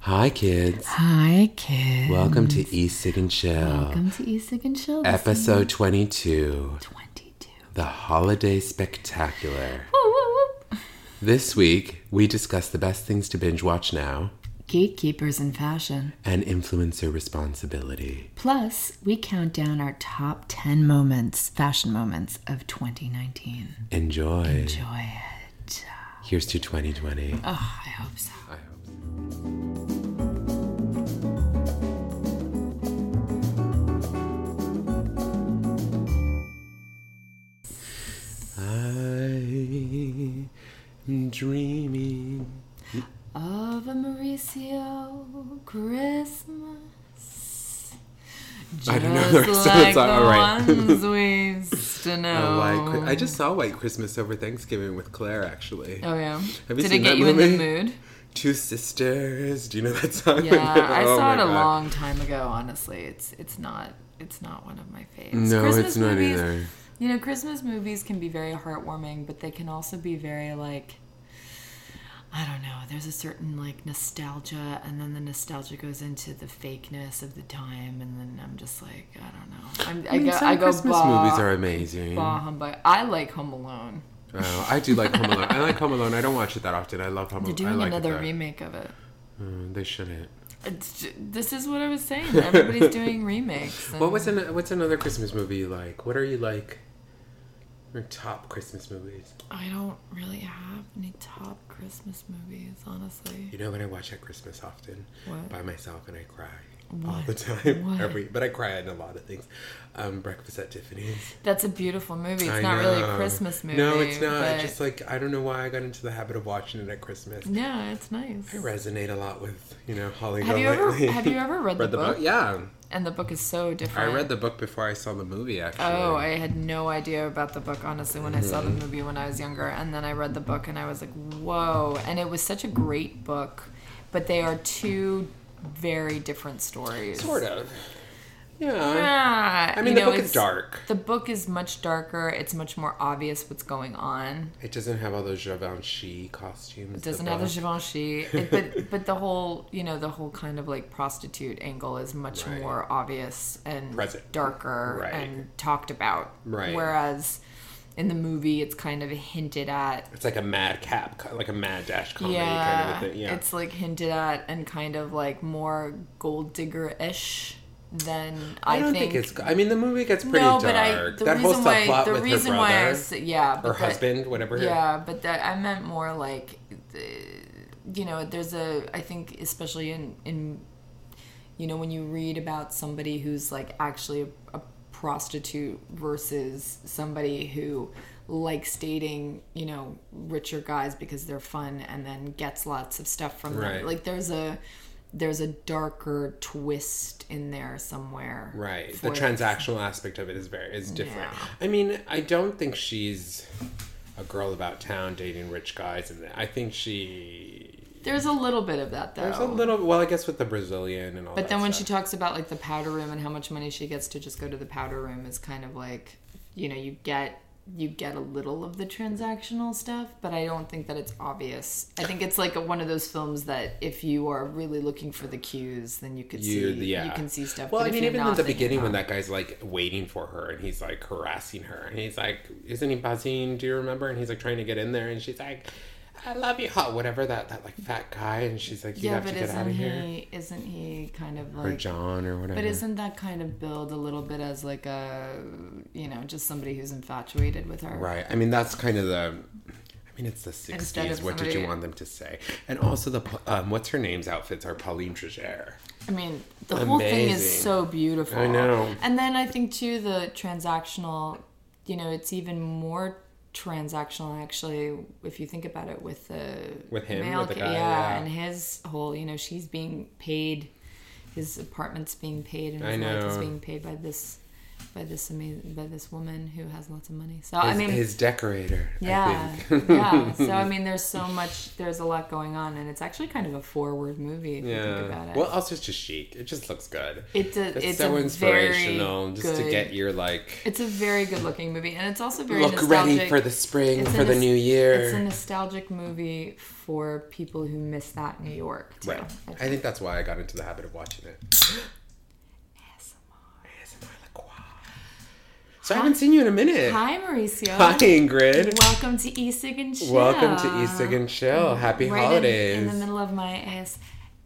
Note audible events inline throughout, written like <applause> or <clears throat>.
Hi, kids. Hi, kids. Welcome to East Sig and Chill, Welcome to Eastig and Chill. Episode 22, 22. the Holiday Spectacular. Woo, woo, woo. This week, we discuss the best things to binge watch now Gatekeepers in fashion. and influencer responsibility. Plus, we count down our top 10 moments, fashion moments of 2019. Enjoy. Enjoy it. Here's to 2020. Oh, I hope so. I Dreaming. Of a Mauricio Christmas. I don't know Just the rest of the like song. All right. ones we <laughs> used to know. Chri- I just saw White Christmas over Thanksgiving with Claire, actually. Oh yeah. Have you Did seen it get that you movie? in the mood? Two sisters. Do you know that song? Yeah, <laughs> I Oh saw it a God. long time ago. Honestly, it's it's not it's not one of my faves. No, Christmas it's not movies, either. You know, Christmas movies can be very heartwarming, but they can also be very like I don't know. There's a certain like nostalgia, and then the nostalgia goes into the fakeness of the time, and then I'm just like, I don't know. I'm, I, I mean, go, some I go Christmas bah, movies are amazing. bah humbug. I like Home Alone. Oh, I do like Home Alone. I like Home Alone. I don't watch it that often. I love Home Alone. They're doing like another remake of it. Mm, they shouldn't. It's, this is what I was saying. Everybody's <laughs> doing remakes. What was an, what's another Christmas movie you like? What are you like? Your top Christmas movies? I don't really have any top Christmas movies, honestly. You know what I watch at Christmas often? What? By myself and I cry all the time. <laughs> What? Every but I cry in a lot of things. Um, Breakfast at Tiffany's. That's a beautiful movie. It's I not really a. Christmas movie. No, it's not. But- just like I don't know why I got into the habit of watching it at Christmas. yeah, it's nice. I resonate a lot with you know Holly. Have Go you ever- have you ever read <laughs> the book? Yeah, And the book is so different. I read the book before I saw the movie. Actually. Oh, I had no idea about the book honestly when I saw Mm-hmm. the movie when I was younger, and then I read the book and I was like, "Whoa!" And it was such a great book, but they are two very different stories. sort of. Yeah. I mean, you the know, book is it's- dark. The book is much darker. It's much more obvious what's going on. It doesn't have all those Givenchy costumes. It doesn't have the Givenchy, it, but <laughs> but the whole you know the whole kind of like prostitute angle is much Right. more obvious and Present. darker Right. and talked about. Right. Whereas in the movie, it's kind of hinted at. It's like a mad cap, like a mad dash comedy yeah, kind of a thing. Yeah. it's like hinted at and kind of like more gold digger than I, I don't think, it's. I mean, the movie gets pretty no, dark. but I the that whole reason why the with reason her why I brother say, yeah but that- husband, whatever. Yeah, but that I meant more like, you know, there's a I think especially in in, you know, when you read about somebody who's like actually a, a prostitute versus somebody who likes dating, you know, richer guys because they're fun and then gets lots of stuff from Right. them. Like there's a there's a darker twist in there somewhere. Right. The it. transactional aspect of it is very is different. Yeah. I mean, I don't think she's a girl about town dating rich guys, and I think she. There's a little bit of that though. There's a little. Well, I guess with the Brazilian and all. But then when she talks about like the powder room and how much money she gets to just go to the powder room is kind of like, you know, you get you get a little of the transactional stuff, but I don't think that it's obvious. I think it's like a, one of those films that if you are really looking for the cues, then you could You, see yeah. you can see stuff. Well, but I mean, even not, in the beginning when that guy's like waiting for her and he's like harassing her and he's like, "Isn't he buzzing? Do you remember?" And he's like trying to get in there and she's like, "I love you," hot whatever that that like fat guy and she's like, "You yeah, have to get out of here." he? Isn't he kind of like Or? John or whatever. But isn't that kind of billed a little bit as like a, you know, just somebody who's infatuated with her? Right. I mean, that's kind of the. I mean, it's the '60s. of What did you want them to say? And also the um, what's her name's outfits are Pauline Trigère. I mean, the whole thing is so beautiful. I know. And then I think too the transactional, you know, it's even more transactional actually if you think about it with the With him, male with the guy, yeah, yeah. and his whole, you know, she's being paid, his apartment's being paid, and his life is being paid by this by this amazing by this woman who has lots of money. So I mean, his decorator. yeah, I <laughs> yeah. So I <laughs> mean, there's so much. There's a lot going on, and it's actually kind of a forward movie if you think Yeah. about it. Well, also it's just chic. It just looks good. it's a It's, it's so inspirational just to get your like It's a very good looking movie, and it's also very look ready for the spring, It's for the new It's a nostalgic movie for people who miss that New York too. Right. I I think. think that's why I got into the habit of watching it. ASMR. ASMR, like, wow. So I haven't seen you in a minute. Hi, Mauricio. Hi, Ingrid. Welcome to E-Cig and Chill. Welcome to Eastig and Chill. Happy right in- holidays. In, the middle of my AS,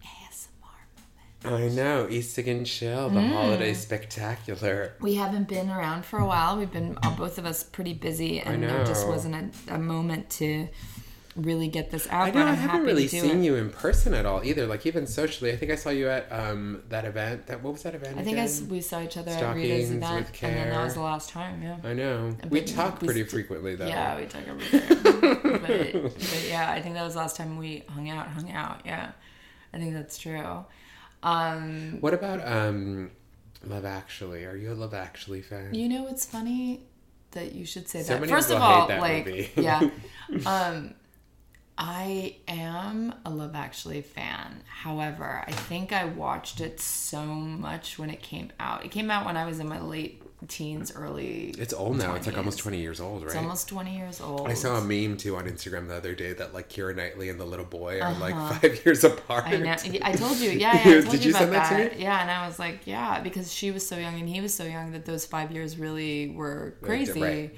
ASMR moment. I know, Eastig and Chill, the Mm. holiday spectacular. We haven't been around for a while. We've been uh, both of us pretty busy, and there just wasn't a, a moment to really get this out. I know I haven't really seen it. you in person at all either. Like even socially, I think I saw you at um that event. That what was that event? I think I, again? s- we saw each other at Stockings Rita's with event, and then that was the last time. Yeah. I know. We But talk we pretty st- frequently though. Yeah, we took everything. <laughs> but, but yeah, I think that was the last time we hung out. Hung out. Yeah, I think that's true. Um, What about um Love Actually? Are you a Love Actually fan? you know, it's funny that you should say So that. First of all, like, yeah, <laughs> um, I am a Love Actually fan. However, I think I watched it so much when it came out. It came out when I was in my late teens, early. It's old now. It's like almost twenty years old, right? It's almost twenty years old. I saw a meme too on Instagram the other day that like Keira Knightley and the little boy are like five <laughs> years apart. Uh-huh. I know. I told you. Yeah, <laughs> yeah. I told Did you, you send that that. to me? Yeah, and I was like, yeah, because she was so young and he was so young that those five years really were crazy. right.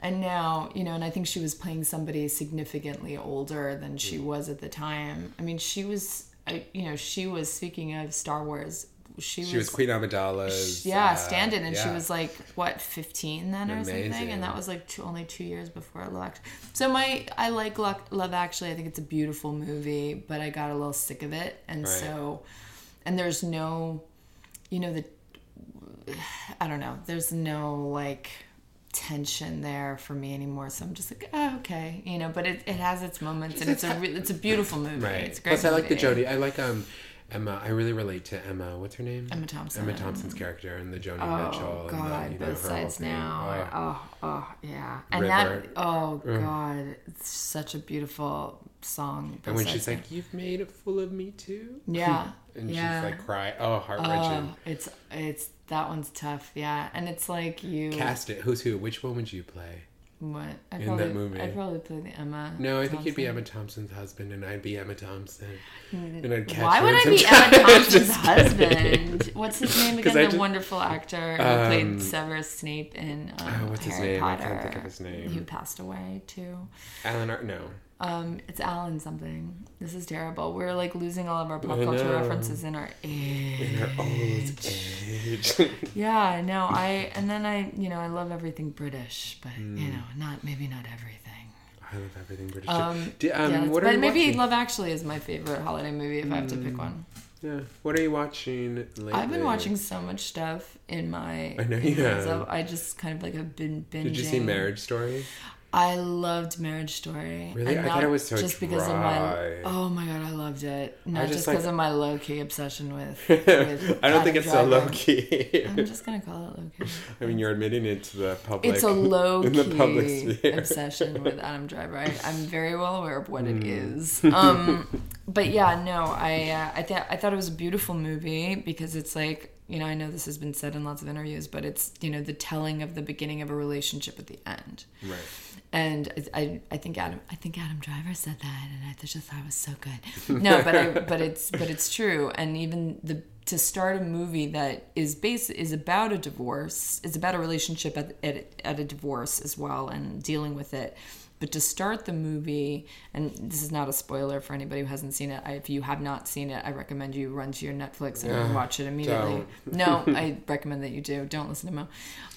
And now, you know, and I think she was playing somebody significantly older than Mm. she was at the time. I mean, she was, you know, she was speaking of Star Wars. She, She was Queen Amidala's. yeah, uh, stand-in, and she was like what fifteen then or something, and that was like two, only two years before Love. actually So my I like Lo- Love Actually. I think it's a beautiful movie, but I got a little sick of it, and Right. so and there's no, you know the, I don't know. There's no like tension there for me anymore. So I'm just like, oh, okay, you know. But it, it has its moments, and it's a <laughs> re- it's a beautiful movie. Right. It's a great Plus, I like the movie. Jodie. I like um Emma. I really relate to Emma. What's her name? Emma Thompson. Emma Thompson's character and the Joni Oh Mitchell. God, and the, you know, both sides now. Oh. Oh, oh, yeah. And River. that, oh God, it's such a beautiful song. And when she's like, "You've made it full of me too," yeah, <laughs> and yeah. she's like, "Cry." Oh, heart wrenching. oh, it's it's that one's tough. Yeah, and it's like you. Cast it. Who's who? Which one would you play? What? I'd in probably, that movie. I'd probably play the Emma. No, I think you'd be Emma Thompson's husband, and I'd be Emma Thompson, and I'd catch Why would I be. <laughs> Emma <laughs> Thompson's husband? What's his name again? I The just- wonderful actor who Um, played Severus Snape in um, Oh, what's his Harry name? I Potter. can't think of his name. Who passed away too. Alan Ar- No. Um, it's Alan something. This is terrible. We're like losing all of our pop culture references in our age. In our old age. <laughs> <laughs> Yeah, no, I and then I, you know, I love everything British, but Hmm. you know, not maybe not everything. I love everything British. Um, Do- um, yeah, what are but maybe watching? Hmm. Love Actually is my favorite holiday movie if I have to pick one. Yeah. What are you watching lately? I've been watching so much stuff in my. I know you have. of- I just kind of like have been binging. Did you see Marriage Story? I loved Marriage Story. Really? and I thought it was so just because of my. Oh my god, I loved it. Not just just like- because of my low key obsession with. <laughs> with I don't think it's so low key. I'm just gonna call it low key. I mean, you're admitting it to the public. It's a low <laughs> in the public key sphere. obsession with Adam Driver. I, I'm very well aware of what it Hmm. is. <laughs> Um, but yeah, no, I uh, I thought I thought it was a beautiful movie because it's like you know I know this has been said in lots of interviews, but it's you know the telling of the beginning of a relationship at the end. Right. And I, I, think Adam, I think Adam Driver said that, and I just thought it was so good. No, but I, <laughs> but it's, but it's true. And even the to start a movie that is base is about a divorce, is about a relationship at, at at a divorce as well, and dealing with it. But to start the movie, and this is not a spoiler for anybody who hasn't seen it. I, if you have not seen it, I recommend you run to your Netflix and Ugh, watch it immediately. No, <laughs> I recommend that you do. Don't listen to Mo.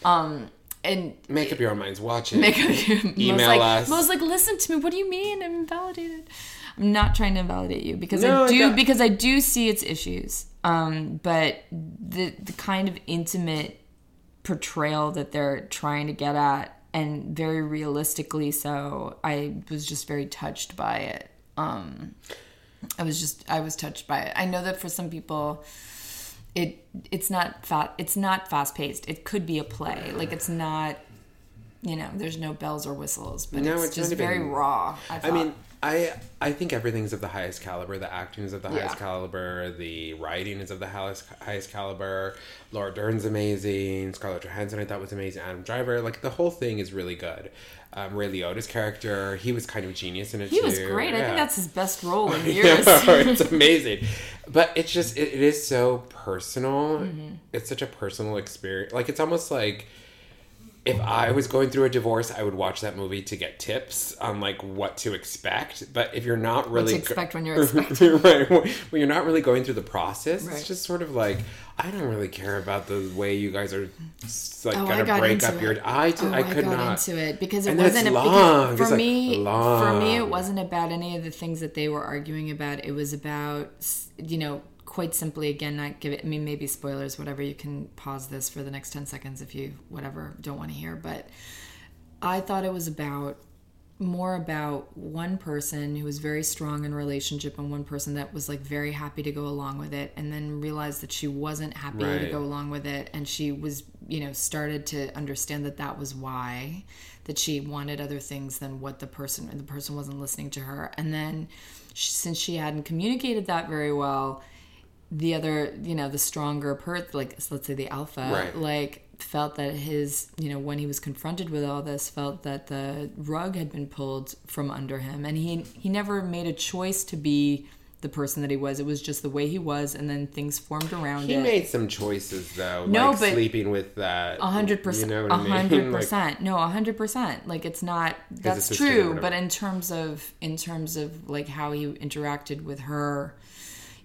Um, and Make up your own minds. Watch it. Make up your Email Mo's like, us. Mo's like, listen to me. What do you mean? I'm invalidated. I'm not trying to invalidate you because No, I do don't. because I do see its issues. Um, but the the kind of intimate portrayal that they're trying to get at, and very realistically so, I was just very touched by it. Um, I was just I was touched by it. I know that for some people it it's not fa- it's not fast paced. It could be a play. Like it's not you know, there's no bells or whistles, but No, it's, it's just very raw. I, I mean, I I think everything's of the highest caliber. The acting is of the highest caliber. The writing is of the highest highest caliber. Laura Dern's amazing. Scarlett Johansson I thought was amazing. Adam Driver, like the whole thing is really good. Um, Ray Liotta's character, he was kind of genius in it he too. was great. I think that's his best role in <laughs> Yeah, years. <laughs> it's amazing. But it's just it, it is so personal. Mm-hmm. It's such a personal experience. Like it's almost like if I was going through a divorce, I would watch that movie to get tips on like what to expect. But if you're not really to expect when you're <laughs> expecting. right, when you're not really going through the process, Right. it's just sort of like I don't really care about the way you guys are like Oh, gonna break up it. your. I did, Oh, I could got not. into it because it And wasn't a, long. for It's, like, me. For me, it wasn't about any of the things that they were arguing about. It was about you know quite simply again not give it. I mean maybe spoilers whatever. You can pause this for the next ten seconds if you whatever don't want to hear. But I thought it was about more about one person who was very strong in a relationship and one person that was like very happy to go along with it and then realized that she wasn't happy to go along with it and she was you know started to understand that that was why that she wanted other things than what the person and the person wasn't listening to her and then she, since she hadn't communicated that very well the other you know the stronger per like let's say the alpha Right. like felt that his you know when he was confronted with all this felt that the rug had been pulled from under him and he he never made a choice to be the person that he was it was just the way he was and then things formed around him. He it made some choices though, No, like but- sleeping with that. a hundred percent, a what I mean? hundred percent. No, a hundred percent. Like it's not. That's true. But in terms of in terms of like how he interacted with her,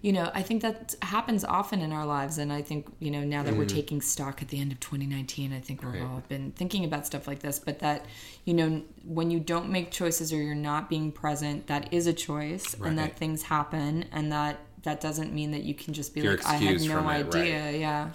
you know, I think that happens often in our lives. And I think you know now that Mm. we're taking stock at the end of 2019, I think we've all been thinking about stuff like this. But that you know when you don't make choices or you're not being present, that is a choice, and that things happen, and that that doesn't mean that you can just be You're like, I had no it, right. idea. Yeah.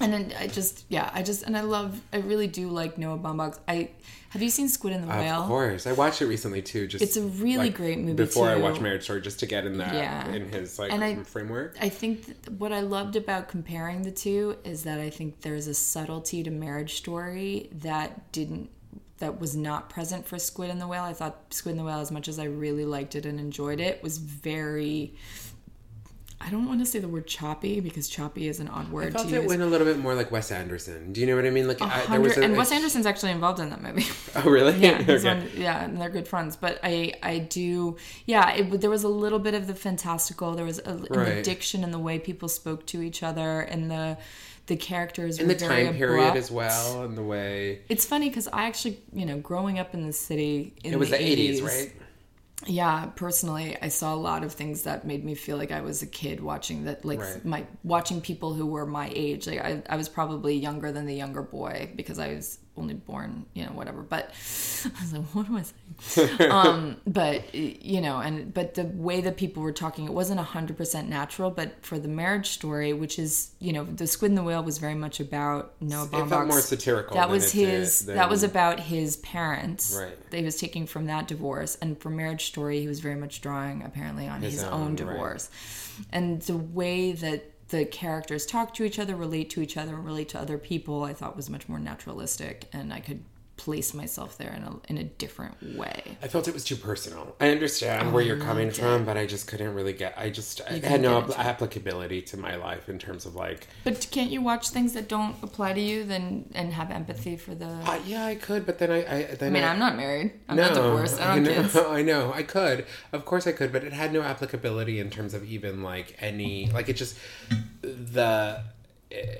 And then I just, yeah, I just, and I love, I really do like Noah Baumbach. I have you seen Squid and the Whale? Of course, I watched it recently too. Just It's a really like, great movie, Before I watched Marriage Story, just to get in that Yeah. in his like And I- framework. I think th- what I loved about comparing the two is that I think there's a subtlety to Marriage Story that didn't, that was not present for Squid and the Whale. I thought Squid and the Whale, as much as I really liked it and enjoyed it, was very. I don't want to say the word choppy because choppy is an odd I word felt to it use. went a little bit more like Wes Anderson. Do you know what I mean? Like I, there was a, and Wes Anderson's actually involved in that movie. <laughs> Oh really? <laughs> Yeah, okay. one, yeah, and they're good friends. But I, I do, yeah. It, there was a little bit of the fantastical. There was a, addiction in Right. the diction and the way people spoke to each other, and the the characters in the very time period abrupt. as well, and the way It's funny because I actually, you know, growing up in the city in it was the 80s, '80s, right? Yeah personally i saw a lot of things that made me feel like i was a kid watching that like Right. my watching people who were my age like I, I was probably younger than the younger boy because i was only born you know whatever but <laughs> i was like what am i saying <laughs> um but you know and but the way that people were talking it wasn't 100% natural but for the marriage story which is you know the squid and the whale was very much about noah It felt more satirical. that was did his than- that was about his parents Right. that he was taking from that divorce and for marriage story he was very much drawing apparently on his, His own, own, right. divorce and the way that the characters talk to each other relate to each other and relate to other people i thought was much more naturalistic and i could place myself there in a, in a different way I felt it was too personal. I understand where you're coming from, but I just couldn't really get. I just I Oh, had no applicability to my life in terms of like. but can't you watch things that don't apply to you then and have empathy for the Uh, yeah, I could, but then I. I then i mean I, i'm not married i'm not divorced i don't know, kids <laughs> I know. I could. Of course I could, but it had no applicability in terms of even like any like it just the eh,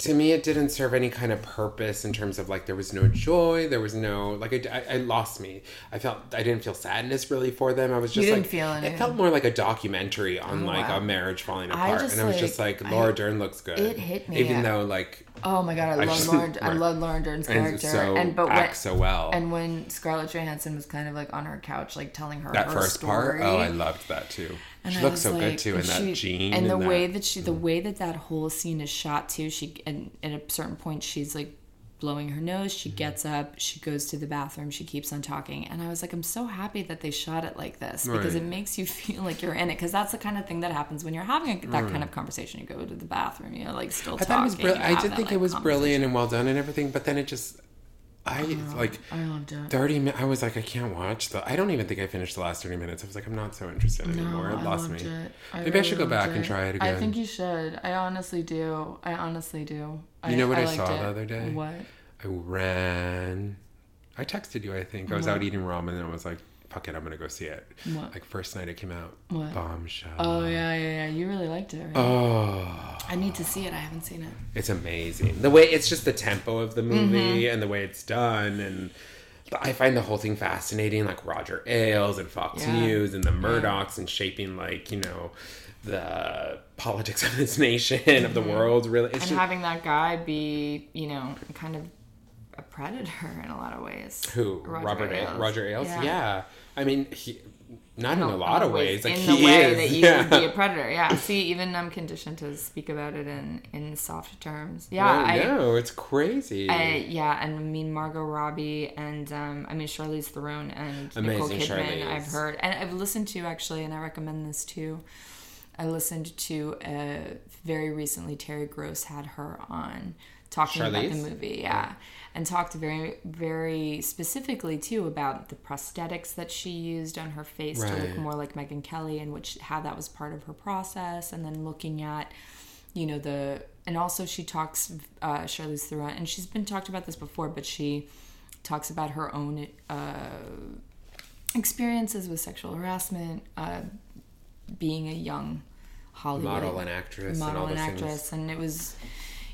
to me it didn't serve any kind of purpose in terms of like there was no joy, there was no like it, I, I lost me. I felt I didn't feel sadness really for them. I was just like feel it felt more like a documentary on Oh, like wow. a marriage falling I apart, and I was just like, Laura I- Dern looks good. it hit me, even though like Oh my god, I, I love just- Lauren. I love Lauren Dern's and character, so and but when, so well. and when Scarlett Johansson was kind of like on her couch, like telling her that her first story, part, oh, I loved that too. and she looks so like- good too in and that she- jean and the that- way that she, the mm. way that that whole scene is shot too. She and at a certain point, she's like blowing her nose. She gets up, she goes to the bathroom, she keeps on talking. And I was like, I'm so happy that they shot it like this because Right. it makes you <laughs> feel like you're in it. Because that's the kind of thing that happens when you're having a, that kind of conversation. You go to the bathroom, you know, like still I talking. thought it was brilliant. I did that, think like, it was brilliant and well done and everything, but then it just, I like I loved it. 30 minutes. I was like, I can't watch the. I don't even think I finished the last 30 minutes. I was like, I'm not so interested anymore. It lost me. Maybe I should go back and try it again. I think you should. I honestly do. I honestly do. You know what I liked saw it. the other day? What? I ran. I texted you, I think. I was out eating ramen and I was like, fuck it, I'm to go see it. What? Like, first night it came out. What? Bombshell. Oh yeah, yeah, yeah. You really liked it. Right? Oh, I need to see it. I haven't seen it. it's amazing. The way it's just the tempo of the movie Mm-hmm. and the way it's done. And I find the whole thing fascinating, like Roger Ailes and Fox Yeah. News and the Murdochs and shaping, like, you know, the politics of this nation, of the world. Really, it's Mm-hmm. and just. having that guy be, you know, kind of a predator <laughs> in a lot of ways. Who? Robert Ailes. Roger Ailes? Yeah. I mean, he. Not in a lot of ways. Like in he the way is. that you yeah. would be a <laughs> predator. Yeah. See, even I'm conditioned to speak about it in in soft terms. Yeah. I I, know it's crazy. I, yeah, and I mean Margot Robbie and um, I mean Charlize Theron and Nicole Kidman. Charlize. I've heard and I've listened to actually, and I recommend this too. I listened to uh, very recently. Terry Gross had her on talking about the movie, yeah, and talked very, very specifically too about the prosthetics that she used on her face to look more like Megyn Kelly, and which how that was part of her process, and then looking at you know the and also she talks uh Charlize Theron and she's been talked about this before but she talks about her own uh experiences with sexual harassment uh being a young Hollywood Model and actress and model all and those things. actress. And it was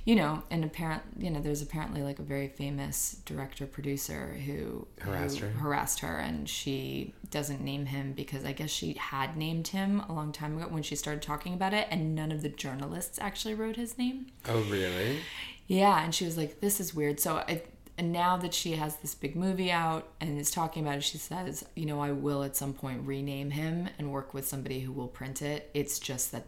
you know and apparent you know there's apparently like a very famous director producer who Harassed who her? harassed her and she doesn't name him because I guess she had named him a long time ago when she started talking about it and none of the journalists actually wrote his name. Oh, really? Yeah, and she was like this is weird. So I and now that she has this big movie out and is talking about it, she says, you know, I will at some point rename him and work with somebody who will print it. It's just that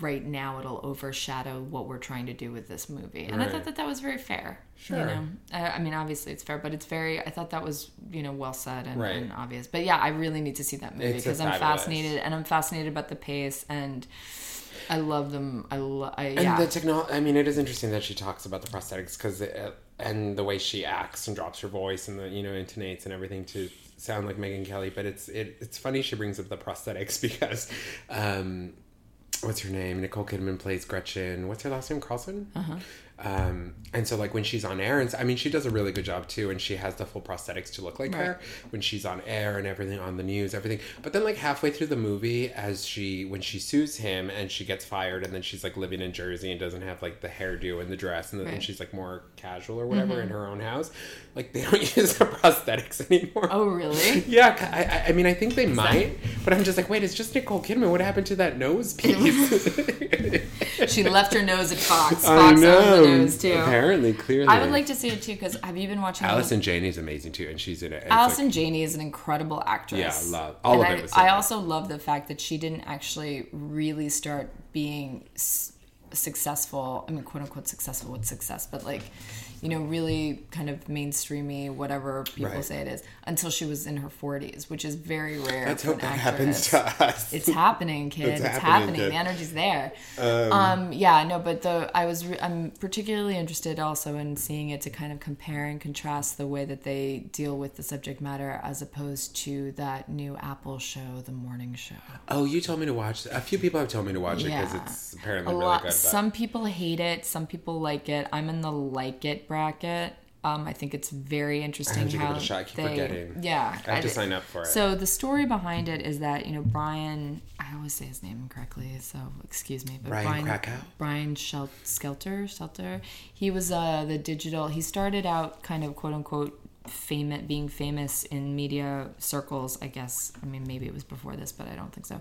right now it'll overshadow what we're trying to do with this movie. And I thought that that was very fair. Sure. You know, I, I mean, obviously it's fair, but it's very. I thought that was you know well said and, Right. and obvious. But yeah, I really need to see that movie because I'm fascinated and I'm fascinated about the pace and I love them. I love. I, And the technology, I mean, it is interesting that she talks about the prosthetics because, and the way she acts and drops her voice and the, you know, intonates and everything to sound like Megyn Kelly. But it's, it, it's funny she brings up the prosthetics <laughs> because, um, what's her name? Nicole Kidman plays Gretchen. What's her last name? Carlson? Uh-huh. Um, and so like when she's on air, and I mean, she does a really good job too, and she has the full prosthetics to look like Right. her when she's on air and everything on the news, everything. But then like halfway through the movie, as she when she sues him and she gets fired, and then she's like living in Jersey and doesn't have like the hairdo and the dress, and then Right. she's like more casual or whatever in her own house. Like they don't <laughs> use the prosthetics anymore. oh really? <laughs> Yeah, I, I- I mean, I think they might, but I'm just like, wait, it's just Nicole Kidman. What happened to that nose <laughs> piece? she left her nose at Fox. I Fox owns know. Too. Apparently, clearly. I would like to see it too because have you been watching? Allison Janney's amazing too, and she's in it. Allison like- Janney is an incredible actress. Yeah, I love- all And of I, it I also love the fact that she didn't actually really start being s- successful. I mean, quote unquote successful with success, but like, you know, really kind of mainstreamy, whatever people Right. say it is, until she was in her forties, which is very rare. Let's hope an that happens actress. to us. It's happening, kid. It's It's, happening, happening. The energy's there. Um, yeah, no, but the I was re- I'm particularly interested also in seeing it to kind of compare and contrast the way that they deal with the subject matter as opposed to that new Apple show, The Morning Show. oh, you told me to watch. It. A few people have told me to watch it because Yeah. it's apparently A really lot. good. But Some people hate it. Some people like it. I'm in the like it bracket. Um, I think it's very interesting how it a shot. I keep they. Yeah, I have to sign up for it. So the story behind it is that you know Brian. I always say his name incorrectly, so excuse me. But Brian Brian Krakow? Brian Shel- Skelter. Shelter. He was uh, the digital. He started out kind of quote unquote famous, being famous in media circles. I guess. I mean, maybe it was before this, but I don't think so.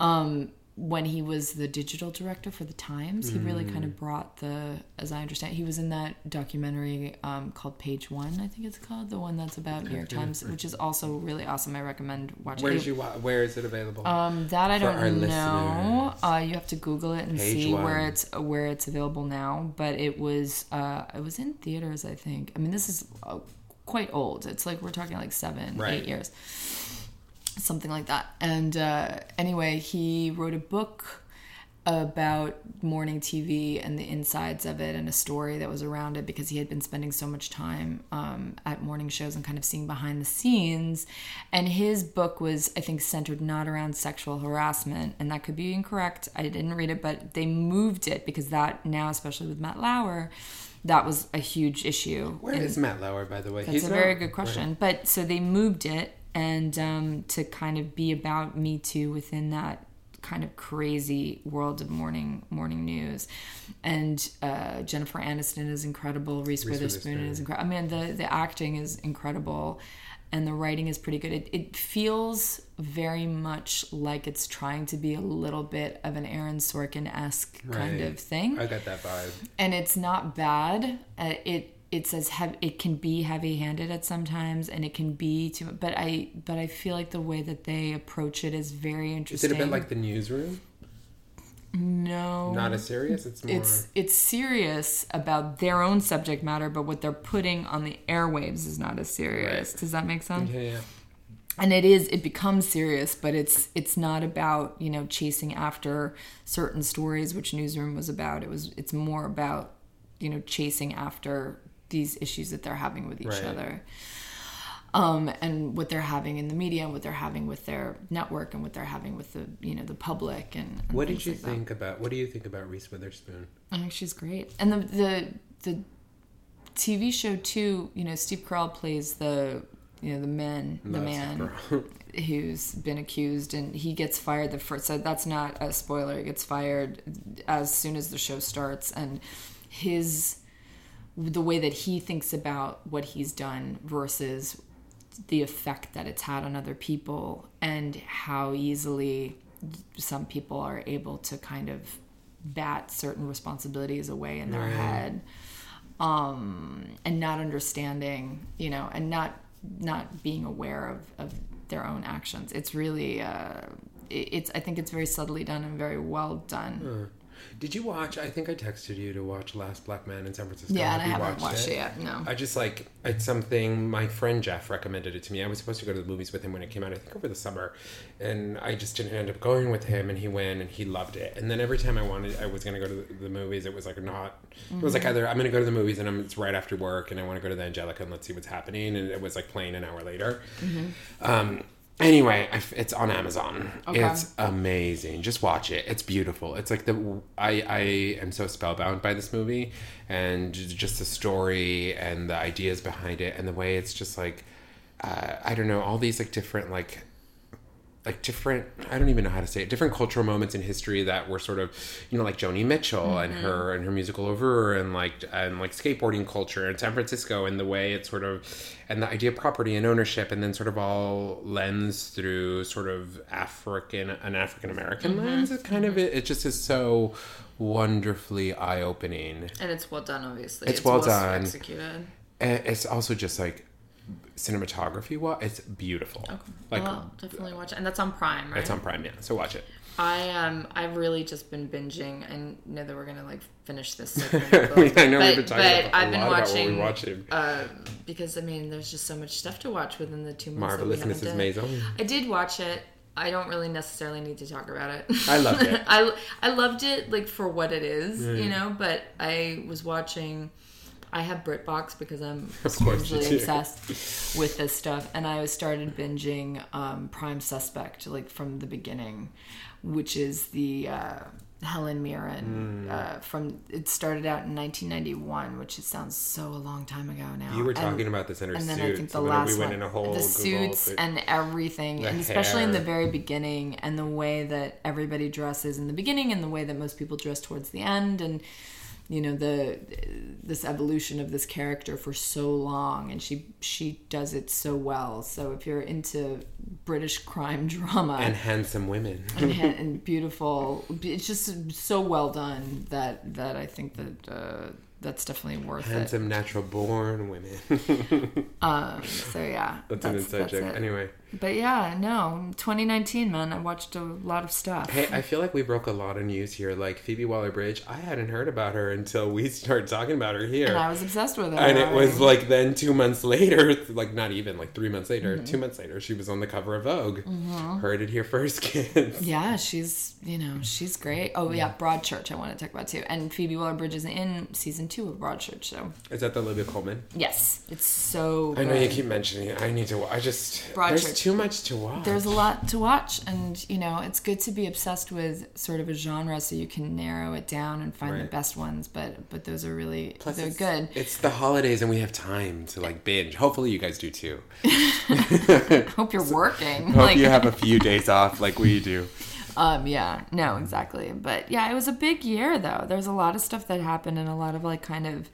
Um, when he was the digital director for the Times, he really kind Mm. of brought the, as I understand, he was in that documentary um, called Page One, I think it's called, the one that's about New York Times, which is also really awesome. I recommend watching. Where it. did you? wa- Where is it available? Um, that I don't know. Uh, you have to Google it and Page see one. where it's where it's available now. But it was uh, it was in theaters, I think. I mean, this is uh, quite old. It's like we're talking like seven, Right. eight years, something like that. And uh, anyway, he wrote a book about morning TV and the insides of it and a story that was around it because he had been spending so much time um, at morning shows and kind of seeing behind the scenes. And his book was, I think, centered not around sexual harassment, and that could be incorrect. I didn't read it, but they moved it because that now, especially with Matt Lauer, that was a huge issue. Where is Matt Lauer, by the way? That's a very good question. But so they moved it and um, to kind of be about Me Too within that kind of crazy world of morning morning news. And uh, Jennifer Aniston is incredible. Reese, Witherspoon, Witherspoon. is incredible. I mean, the the acting is incredible. And the writing is pretty good. It, it feels very much like it's trying to be a little bit of an Aaron Sorkin esque kind of thing I got that vibe. and it's not bad. Uh, it it's says heavy. It can be heavy handed at sometimes, and it can be too. But I but I feel like the way that they approach it is very interesting. Is it a bit like the newsroom? no, Not as serious. It's more. it's it's serious about their own subject matter, but what they're putting on the airwaves is not as serious. Right. Does that make sense? yeah, yeah. and it is it becomes serious but it's it's not about you know chasing after certain stories which newsroom was about it was it's more about you know chasing after these issues that they're having with each Right. other um and what they're having in the media and what they're having with their network and what they're having with the you know the public and, and What did you like that. think about? What do you think about Reese Witherspoon? I think she's great. And the the the TV show too, you know, Steve Carell plays the you know the man, the <laughs> man who's been accused, and he gets fired the first. So that's not a spoiler. He gets fired as soon as the show starts, and his the way that he thinks about what he's done versus the effect that it's had on other people and how easily some people are able to kind of bat certain responsibilities away in their Right. head. Um and not understanding you know and not not being aware of of their own actions. It's really uh it's i think it's very subtly done and very well done Did you watch? I think I texted you to watch Last Black Man in San Francisco. yeah and i Have haven't watched it? yet no I just like it's something my friend Jeff recommended it to me. I was supposed to go to the movies with him when it came out, I think over the summer, and I just didn't end up going with him. And he went and he loved it. And then every time I wanted, I was going to go to the, movies. It was like not. It was like Mm-hmm. either I'm going to go to the movies and I'm, it's right after work, and I want to go to the Angelika and let's see what's happening. And it was like playing an hour later. Um, anyway, it's on Amazon. Okay. It's amazing. Just watch it. It's beautiful. It's like the I I am so spellbound by this movie and just the story and the ideas behind it and the way it's just like uh, I don't know all these like different like like different I don't even know how to say it different cultural moments in history that were sort of you know like Joni Mitchell and mm-hmm. her and her musical over and like and like skateboarding culture in San Francisco and the way it's sort of and the idea of property and ownership and then sort of all lens through sort of African an African American mm-hmm. lens it kind of mm-hmm. it, it just is so wonderfully eye opening and it's well done obviously. It's well done. executed. And it's also just like cinematography what it's beautiful like well definitely watch it and that's on prime right it's on Prime yeah so watch it I um I've really just been binging. I know that we're gonna like finish this. <laughs> I know but, we've been talking about, a I've been lot watching, about what we're watching. Uh, because I mean, there's just so much stuff to watch within the two months. Marvelous that we haven't Mrs. done. Maisel. I did watch it. I don't really necessarily need to talk about it. I loved it. <laughs> I I loved it like for what it is, Mm. you know. But I was watching. I have BritBox because I'm <laughs> Of course you strangely obsessed with this stuff, and I started binging um, Prime Suspect like from the beginning, which is the uh, Helen Mirren Mm. uh, from. It started out in 1991, which it sounds so a long time ago now. You were And- talking about this in her and then suits. I think the and last we went one, in a whole the suits and everything, and especially in the very beginning, and the way that everybody dresses in the beginning, and the way that most people dress towards the end, and you know the this evolution of this character for so long and she she does it so well. So if you're into british crime <laughs> drama and handsome women. <laughs> and, ha- and beautiful it's just so well done that that i think that uh, that's definitely worth it. handsome natural born women. <laughs> Um <laughs> so yeah that's, an inside joke. it. anyway. But yeah no 2019 man i watched a lot of stuff. Hey i feel like we broke a lot of news here. Like phoebe waller-bridge i hadn't heard about her until we <laughs> started talking about her here. And i was obsessed with her. And it was like then two months later like not even like three months later mm-hmm. two months later she was on the cover of vogue. Mm-hmm. heard it here first kids. Yeah she's you know she's great. Oh yeah, yeah. Broadchurch i want to talk about too. And phoebe waller-bridge is in season two of broadchurch so. Is that the olivia colman? Yes it's so i know you keep mentioning it. I need to i just broadchurch. there's too much to watch. There's a lot to watch and you know it's good to be obsessed with sort of a genre so you can narrow it down and find right. the best ones but but those are really Plus they're it's, good. it's the holidays and we have time to like binge. Hopefully you guys do too. <laughs> Hope you're <laughs> working hope like, you have a <laughs> few days off like we do um yeah no exactly. But yeah it was a big year though. There's a lot of stuff that happened and a lot of like kind of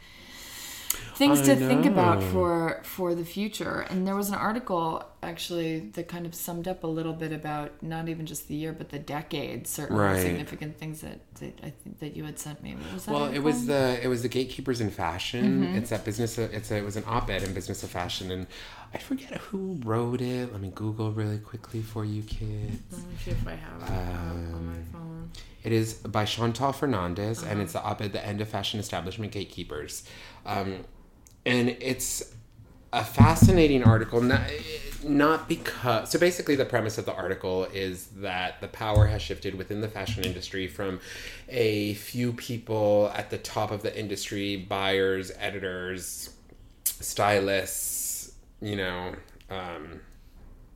things I to know. think about for for the future. And there was an article actually that kind of summed up a little bit about not even just the year but the decade, certain right. significant things that, that I think that you had sent me. Was well, it was the it was the gatekeepers in fashion. Mm-hmm. It's that business. It's a, it was an op-ed in Business of Fashion, and I forget who wrote it. Let me Google really quickly for you kids. Let me see if I have it um, on my um, phone. It is by Chantal Fernandez, uh-huh. and it's the op-ed "The End of Fashion Establishment Gatekeepers." Um, and it's a fascinating article not, not because so basically the premise of the article is that the power has shifted within the fashion industry from a few people at the top of the industry buyers editors stylists you know um,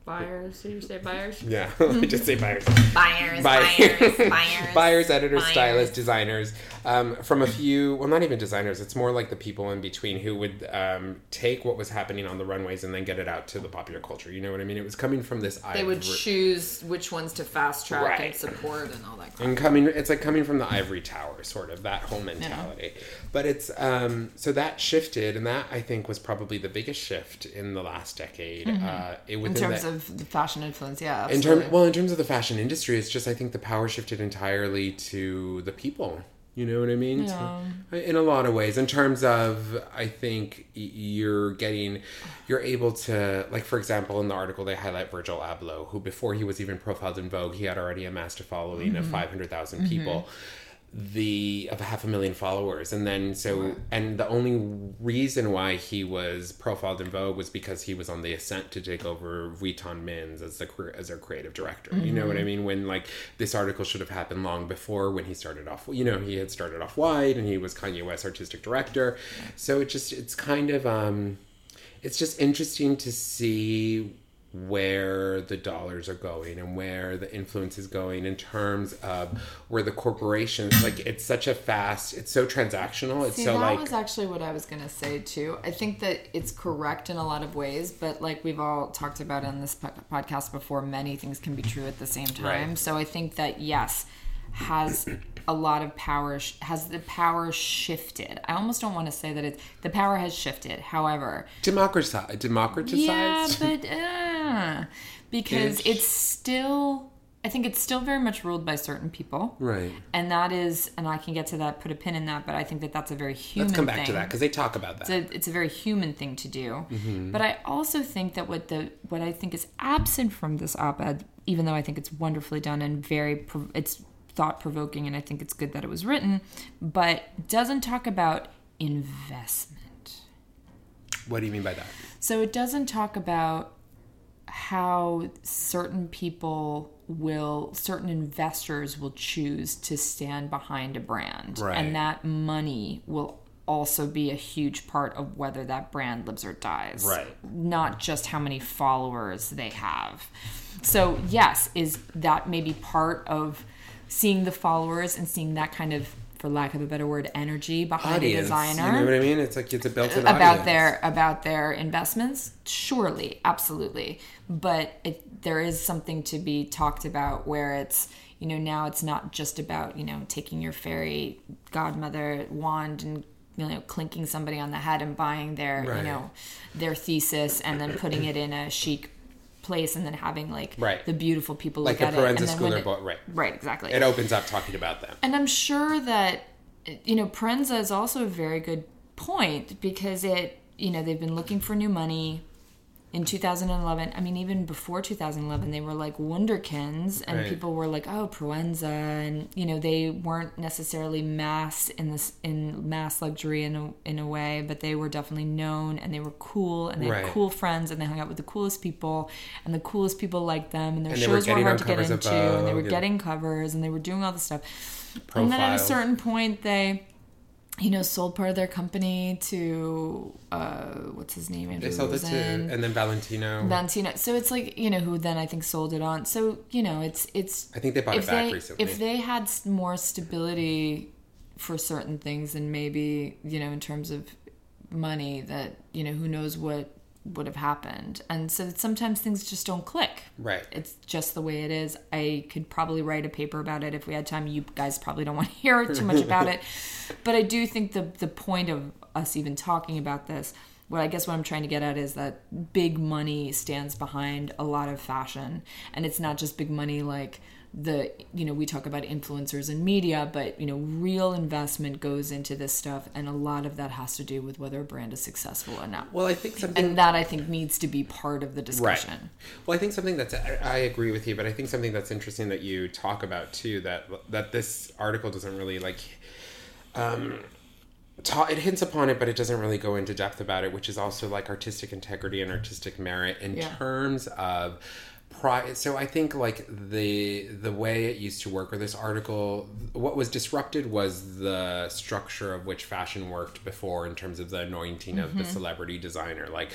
Buyers. Did you say buyers? Yeah, <laughs> I just say buyers. buyers, buyers, <laughs> buyers, buyers, editors, buyers. stylists, designers. Um, from a few, well, not even designers. It's more like the people in between who would um, take what was happening on the runways and then get it out to the popular culture. You know what I mean? It was coming from this. They would choose which ones to fast track right. and support and all that. Crap. And coming, it's like coming from the ivory tower, sort of that whole mentality. Yeah. But it's um, so that shifted, and that I think was probably the biggest shift in the last decade. Mm-hmm. Uh, it, in terms of of the fashion influence, yeah. Absolutely. In term, well, in terms of the fashion industry, it's just I think the power shifted entirely to the people. You know what I mean? Yeah. In a lot of ways, in terms of, I think you're getting, you're able to, like for example, in the article they highlight Virgil Abloh, who before he was even profiled in Vogue, he had already amassed a following mm-hmm. of five hundred thousand mm-hmm. The of a half a million followers and then so and the only reason why he was profiled in Vogue was because he was on the ascent to take over Vuitton Men's as the as their creative director. Mm-hmm. You know what I mm-hmm. mean? When like this article should have happened long before when he started off. You know, he had started off wide and he was Kanye West's artistic director. So it just it's kind of um it's just interesting to see where the dollars are going and where the influence is going in terms of where the corporations like it's such a fast it's so transactional. It's See, so that like was actually what i was going to say too. I think that it's correct in a lot of ways but like we've all talked about on this podcast before many things can be true at the same time. Right. so i think that yes has a lot of power has the power shifted i almost don't want to say that it's the power has shifted however democratized democratized yeah but <laughs> uh, because Ish. it's still I think it's still very much ruled by certain people. Right. And that is, and I can get to that, put a pin in that, but I think that that's a very human Let's come back thing. to that because they talk about that. It's a, it's a, very human thing to do. Mm-hmm. But I also think that what the, what I think is absent from this op ed, even though I think it's wonderfully done and very, it's thought provoking, and I think it's good that it was written, but doesn't talk about investment. What do you mean by that? So it doesn't talk about how certain people will certain investors will choose to stand behind a brand right. and that money will also be a huge part of whether that brand lives or dies right not just how many followers they have so yes is that maybe part of seeing the followers and seeing that kind of for lack of a better word energy behind audience, a designer you know what i mean it's like it's a built-in about audience. their about their investments surely absolutely but it, there is something to be talked about where it's you know now it's not just about you know taking your fairy godmother wand and you know clinking somebody on the head and buying their Right. you know their thesis and then putting it in a chic place and then having like Right. the beautiful people Like look a at it Proenza and then when Schouler it- right. right exactly It opens up talking about them. and I'm sure that, you know, Proenza is also a very good point because it, you know, they've been looking for new money in 2011. I mean, even before 2011, they were like Wunderkins, and Right. people were like, "Oh, Proenza," and you know, they weren't necessarily mass in this in mass luxury in a in a way, but they were definitely known, and they were cool, and they Right. had cool friends, and they hung out with the coolest people, and the coolest people liked them, and their And were shows were getting hard to get into, and they were and- getting covers, and they were doing all this stuff. And then at a certain point, they, you know, sold part of their company to uh, what's his name? Andrew They sold it to, and then Valentino. Valentino. So it's like you know who then I think sold it on. So you know, it's it's. I think they bought it back they recently. if they had more stability for certain things, and maybe you know in terms of money, that you know who knows what would have happened. And so sometimes things just don't click. Right. It's just the way it is. I could probably write a paper about it if we had time. You guys probably don't <laughs> want to hear too much about it. <laughs> But I do think the the point of us even talking about this, what I guess what I'm trying to get at is that big money stands behind a lot of fashion. And it's not just big money like the you know we talk about influencers and media but you know real investment goes into this stuff and a lot of that has to do with whether a brand is successful or not well, I think something. and that i think needs to be part of the discussion Right. Well, I think something that's I I agree with you, but I think something that's interesting that you talk about too that that this article doesn't really like. Um, ta- it hints upon it, but it doesn't really go into depth about it, which is also like artistic integrity and artistic merit in Yeah. terms of. Pri- so I think like the the way it used to work, or this article, what was disrupted was the structure of which fashion worked before, in terms of the anointing of the Mm-hmm. celebrity designer, like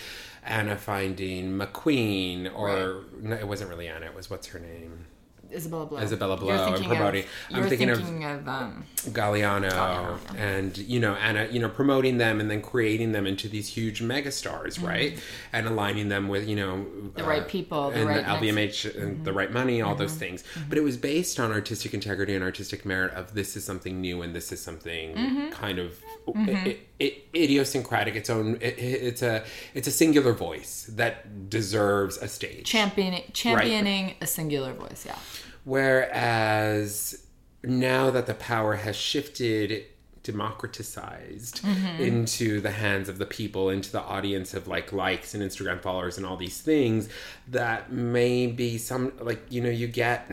Anna finding McQueen, or no, it wasn't really Anna. It was what's her name, Isabella Blow. Isabella Blow and thinking promoting- Of, I'm you're thinking of- thinking of, um, Galliano, Galliano, and you know Anna, you know promoting them and then creating them into these huge megastars, right? And aligning them with you know Mm-hmm. The right people, the and right Mm-hmm. the LVMH, and the right money, all those things. But it was based on artistic integrity and artistic merit of this is something new and this is something Mm-hmm. kind of i i idiosyncratic. Its own. It, it's a it's a singular voice that deserves a stage. championing championing a singular voice. Yeah. Whereas now that the power has shifted, democratized Mm-hmm. into the hands of the people, into the audience of like likes and Instagram followers and all these things, that maybe some like you know you get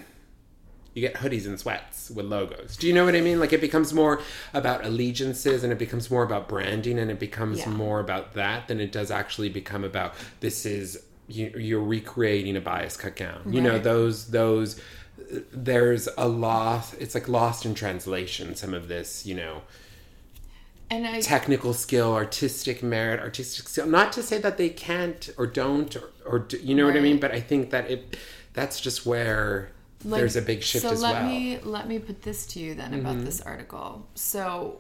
you get hoodies and sweats with logos. Do you know what I mean? Like it becomes more about allegiances and it becomes more about branding and it becomes Yeah. more about that than it does actually become about this is you, you're recreating a bias cut gown. You know those those there's a loss. It's like lost in translation. Some of this, you know, And I technical skill, artistic merit, artistic skill. Not to say that they can't or don't or, or do, you know what I mean, but I think that it that's just where like, there's a big shift so as let well. Mm-hmm. me let me put this to you then about this article. So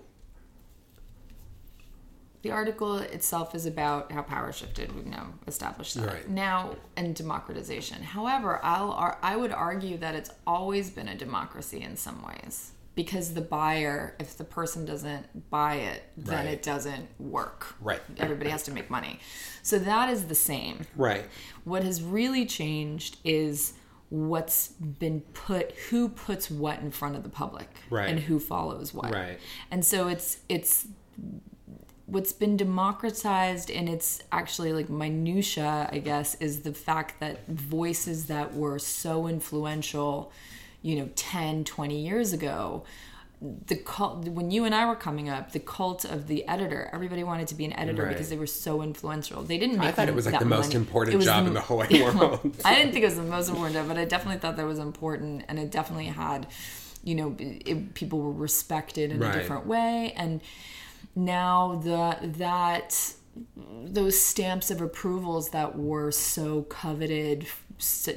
the article itself is about how power shifted. We've now established that Right. now and democratization. However, I'll I would argue that it's always been a democracy in some ways because the buyer, if the person doesn't buy it, then Right. it doesn't work. Right. Everybody has to make money. So that is the same. Right. What has really changed is what's been put who puts what in front of the public Right. and who follows what. Right. And so it's it's what's been democratized and it's actually like minutia, I guess, is the fact that voices that were so influential, you know, 10, 20 years ago, the cult when you and I were coming up, the cult of the editor, everybody wanted to be an editor Right. because they were so influential. They didn't make I thought it was like that the most important job the- in the whole wide <laughs> Yeah, well, world. I didn't think it was the most important job, but I definitely thought that was important, and it definitely had, you know, it, people were respected in Right. a different way, and now the that those stamps of approvals that were so coveted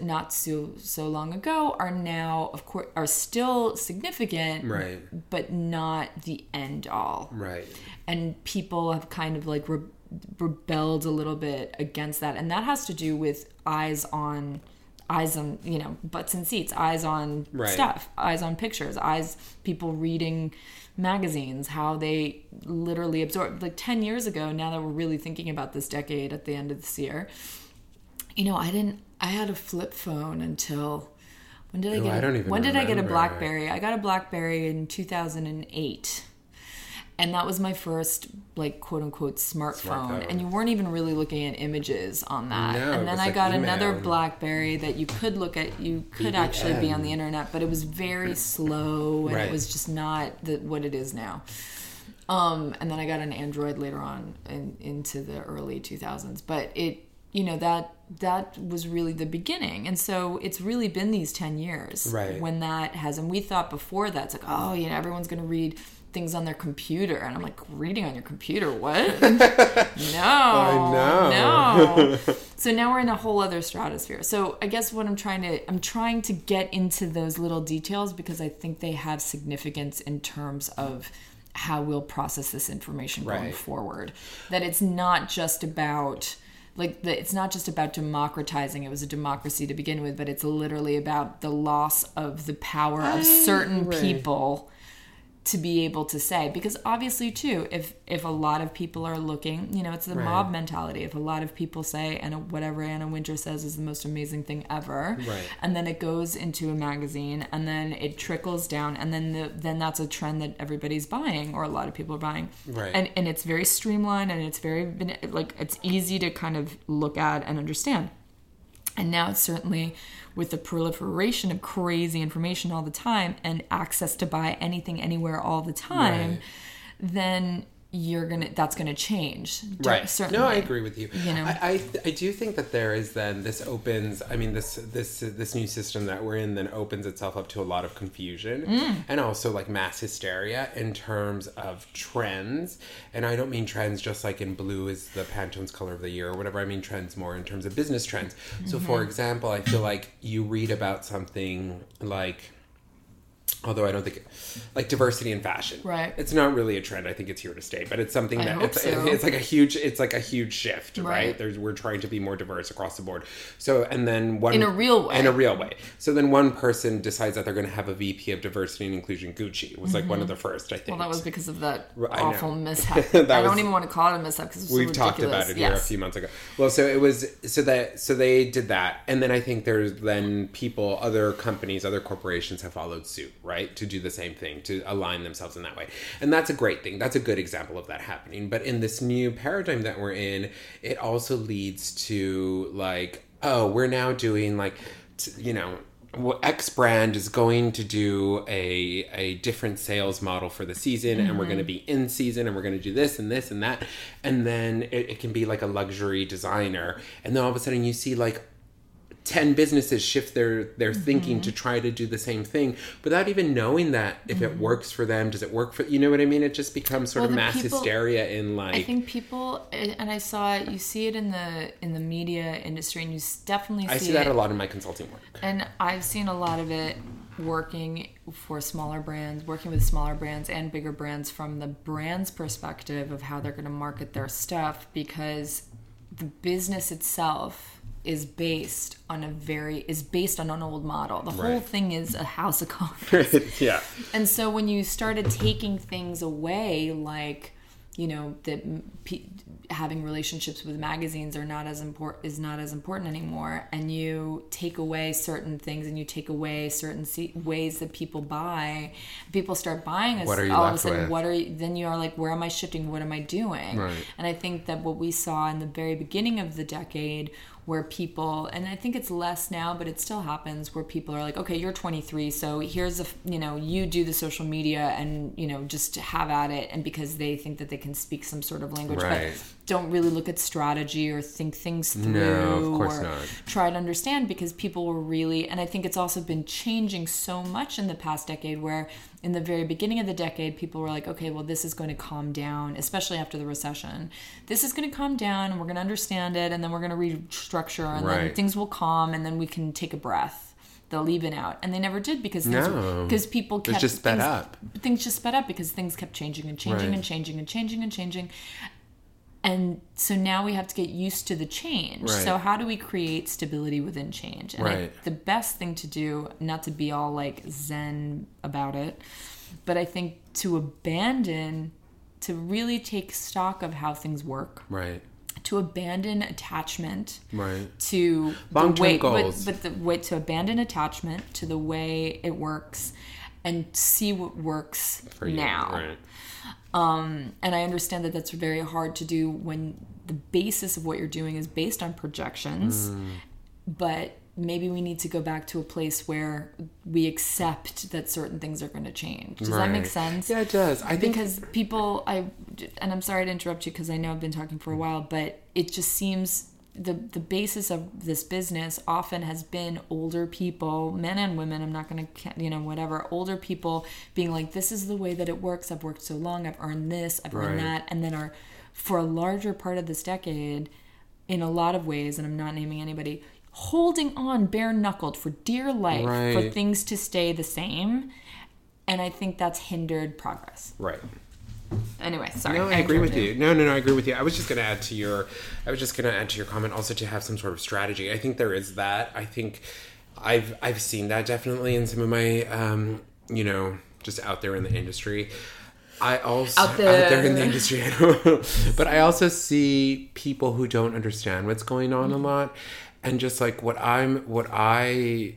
not so so long ago are now of course are still significant Right. but not the end all Right. and people have kind of like re- rebelled a little bit against that and that has to do with eyes on eyes on you know butts and seats eyes on Right. stuff eyes on pictures eyes people reading magazines how they literally absorb like 10 years ago now that we're really thinking about this decade at the end of this year you know i didn't i had a flip phone until when did i Ooh, get I a- don't even when did i get a blackberry? I got a blackberry in 2008 and that was my first like quote unquote smartphone, Smartphone. and you weren't even really looking at images on that. No, and then i like got another blackberry that you could look at you could actually be on the internet but it was very <clears throat> slow and Right. it was just not the, what it is now. Um, and then I got an Android later on in, into the early 2000s. But it, you know, that that was really the beginning, and so it's really been these 10 years Right. when that has. And we thought before that it's like, oh, you know, everyone's going to read things on their computer, and I'm like, reading on your computer, what? <laughs> no, know. no. so now we're in a whole other stratosphere. So I guess what I'm trying to I'm trying to get into those little details because I think they have significance in terms of how we'll process this information going Right. forward. That it's not just about like the, it's not just about democratizing it was a democracy to begin with but it's literally about the loss of the power of ah, certain right. people to be able to say because obviously too if if a lot of people are looking you know it's the mob mentality if a lot of people say and whatever anna Wintour says is the most amazing thing ever Right. and then it goes into a magazine and then it trickles down and then the, then that's a trend that everybody's buying or a lot of people are buying Right. and and it's very streamlined and it's very like it's easy to kind of look at and understand and now it's certainly with the proliferation of crazy information all the time and access to buy anything anywhere all the time, Right. then you're gonna that's gonna change. Right Certainly. no i agree with you You know? I, I i do think that there is then this opens i mean this this this new system that we're in then opens itself up to a lot of confusion Mm. and also like mass hysteria in terms of trends and i don't mean trends just like in blue is the pantone's color of the year or whatever i mean trends more in terms of business trends so Mm-hmm. for example i feel like you read about something like although I don't think like diversity in fashion. Right. It's not really a trend. I think it's here to stay, but it's something I that it's, so. it's like a huge it's like a huge shift, right? Right. There's we're trying to be more diverse across the board. So and then one In a real way. In a real way. So then one person decides that they're going to have a VP of diversity and inclusion. Gucci was like one of the first, I think. Mm-hmm. Well, that was because of that I know. awful mishap. <laughs> That I don't was- even want to call it a mishap because We've so talked about it here a few months ago. Well, so it was so that so they did that, and then I think there's then people, other companies, other corporations have followed suit, right, to do the same thing, to align themselves in that way, and that's a great thing. That's a good example of that happening. But in this new paradigm that we're in, it also leads to like, oh, we're now doing like, t- you know. X brand is going to do a a different sales model for the season, and we're going to mm-hmm. be in season, and we're going to do this and this and that, and then it, it can be like a luxury designer, and then all of a sudden you see like 10 businesses shift their their thinking Mm-hmm. to try to do the same thing without even knowing that if Mm-hmm. it works for them does it work for you know what i mean it just becomes sort Well, of mass people- hysteria in like I think people, and I saw it. You see it in the in the media industry, and you definitely see, i see that it. a lot in my consulting work And I've seen a lot of it working for smaller brands, working with smaller brands and bigger brands from the brand's perspective of how they're going to market their stuff because the business itself is based on a very is based on an old model. The whole thing is a house of <laughs> cards. yeah And so when you started taking things away, like you know that pe- having relationships with magazines are not as important is not as important anymore, and you take away certain things and you take away certain se- ways that people buy, people start buying. Us, What are you all of a sudden, with? what are you, then you are like, where am I shifting? What am I doing? Right. And I think that what we saw in the very beginning of the decade, where people, and I think it's less now, but it still happens, where people are like, okay, you're 23, so here's a, you know, you do the social media and, you know, just have at it. And because they think that they can speak some sort of language, Right. but don't really look at strategy or think things through No, of course or not. try to understand because people were really and i think it's also been changing so much in the past decade where in the very beginning of the decade people were like okay well this is going to calm down especially after the recession this is going to calm down and we're going to understand it and then we're going to restructure and then things will calm and then we can take a breath they'll even out and they never did because things No. because people kept just sped things, up. things just sped up because things kept changing and changing Right. and changing and changing and changing And so now we have to get used to the change. Right. So how do we create stability within change? And I- the best thing to do, not to be all like zen about it, but I think to abandon, to really take stock of how things work, Right. to abandon attachment Right. to Long-term the way, goals. But, but the way to abandon attachment to the way it works and see what works now. Right. And I understand that that's very hard to do when the basis of what you're doing is based on projections. Mm. But maybe we need to go back to a place where we accept that certain things are going to change. Does that make sense? Yeah, it does. I think because people i and i'm sorry to interrupt you because i know i've been talking for a while but it just seems the the basis of this business often has been older people men and women i'm not going to you know whatever older people being like this is the way that it works. I've worked so long. I've earned this. I've earned that. And then are for a larger part of this decade in a lot of ways and i'm not naming anybody holding on bare knuckled for dear life for things to stay the same. And i think that's hindered progress. Right. Anyway, sorry. No, I agree with interrupted. you. No, no, no, I agree with you. I was just going to add to your, I was just going to add to your comment also to have some sort of strategy. I think there is that. I think I've I've seen that definitely in some of my, um, you know, just out there in the industry. I also Out there. in the industry, I <laughs> but I also see people who don't understand what's going on a lot, and just like what I'm, what I.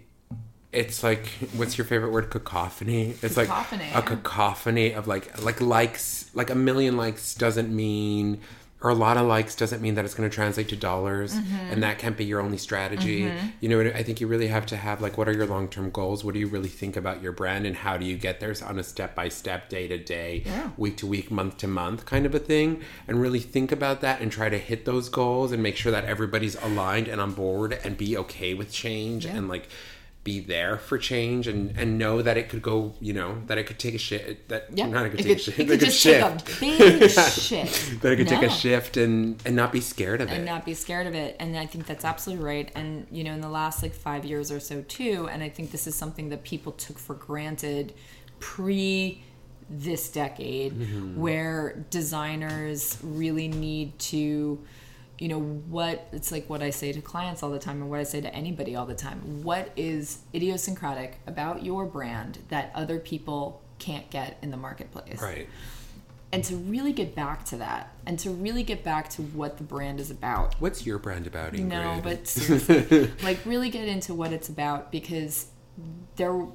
It's like, what's your favorite word? Cacophony. It's Cacophony. like a cacophony of like like likes like a million likes doesn't mean or a lot of likes doesn't mean that it's going to translate to dollars mm-hmm. and that can't be your only strategy mm-hmm. you know i think you really have to have like what are your long-term goals what do you really think about your brand and how do you get there so on a step-by-step day-to-day Yeah. week to week month to month kind of a thing and really think about that and try to hit those goals and make sure that everybody's aligned and on board and be okay with change Yeah. and like be there for change and and know that it could go you know that it could take a shit that Yeah, not it could it take a shit it that could could just take shift a big <laughs> shift. that it could take a shift and and not be scared of it and not be scared of it. And I think that's absolutely right. And you know, in the last like five years or so too, and I think this is something that people took for granted pre this decade, Mm-hmm. where designers really need to. You know what it's like what I say to clients all the time and what I say to anybody all the time. What is idiosyncratic about your brand that other people can't get in the marketplace? right and to really get back to that and to really get back to what the brand is about what's your brand about Ingrid? no but <laughs> seriously like really get into what it's about because there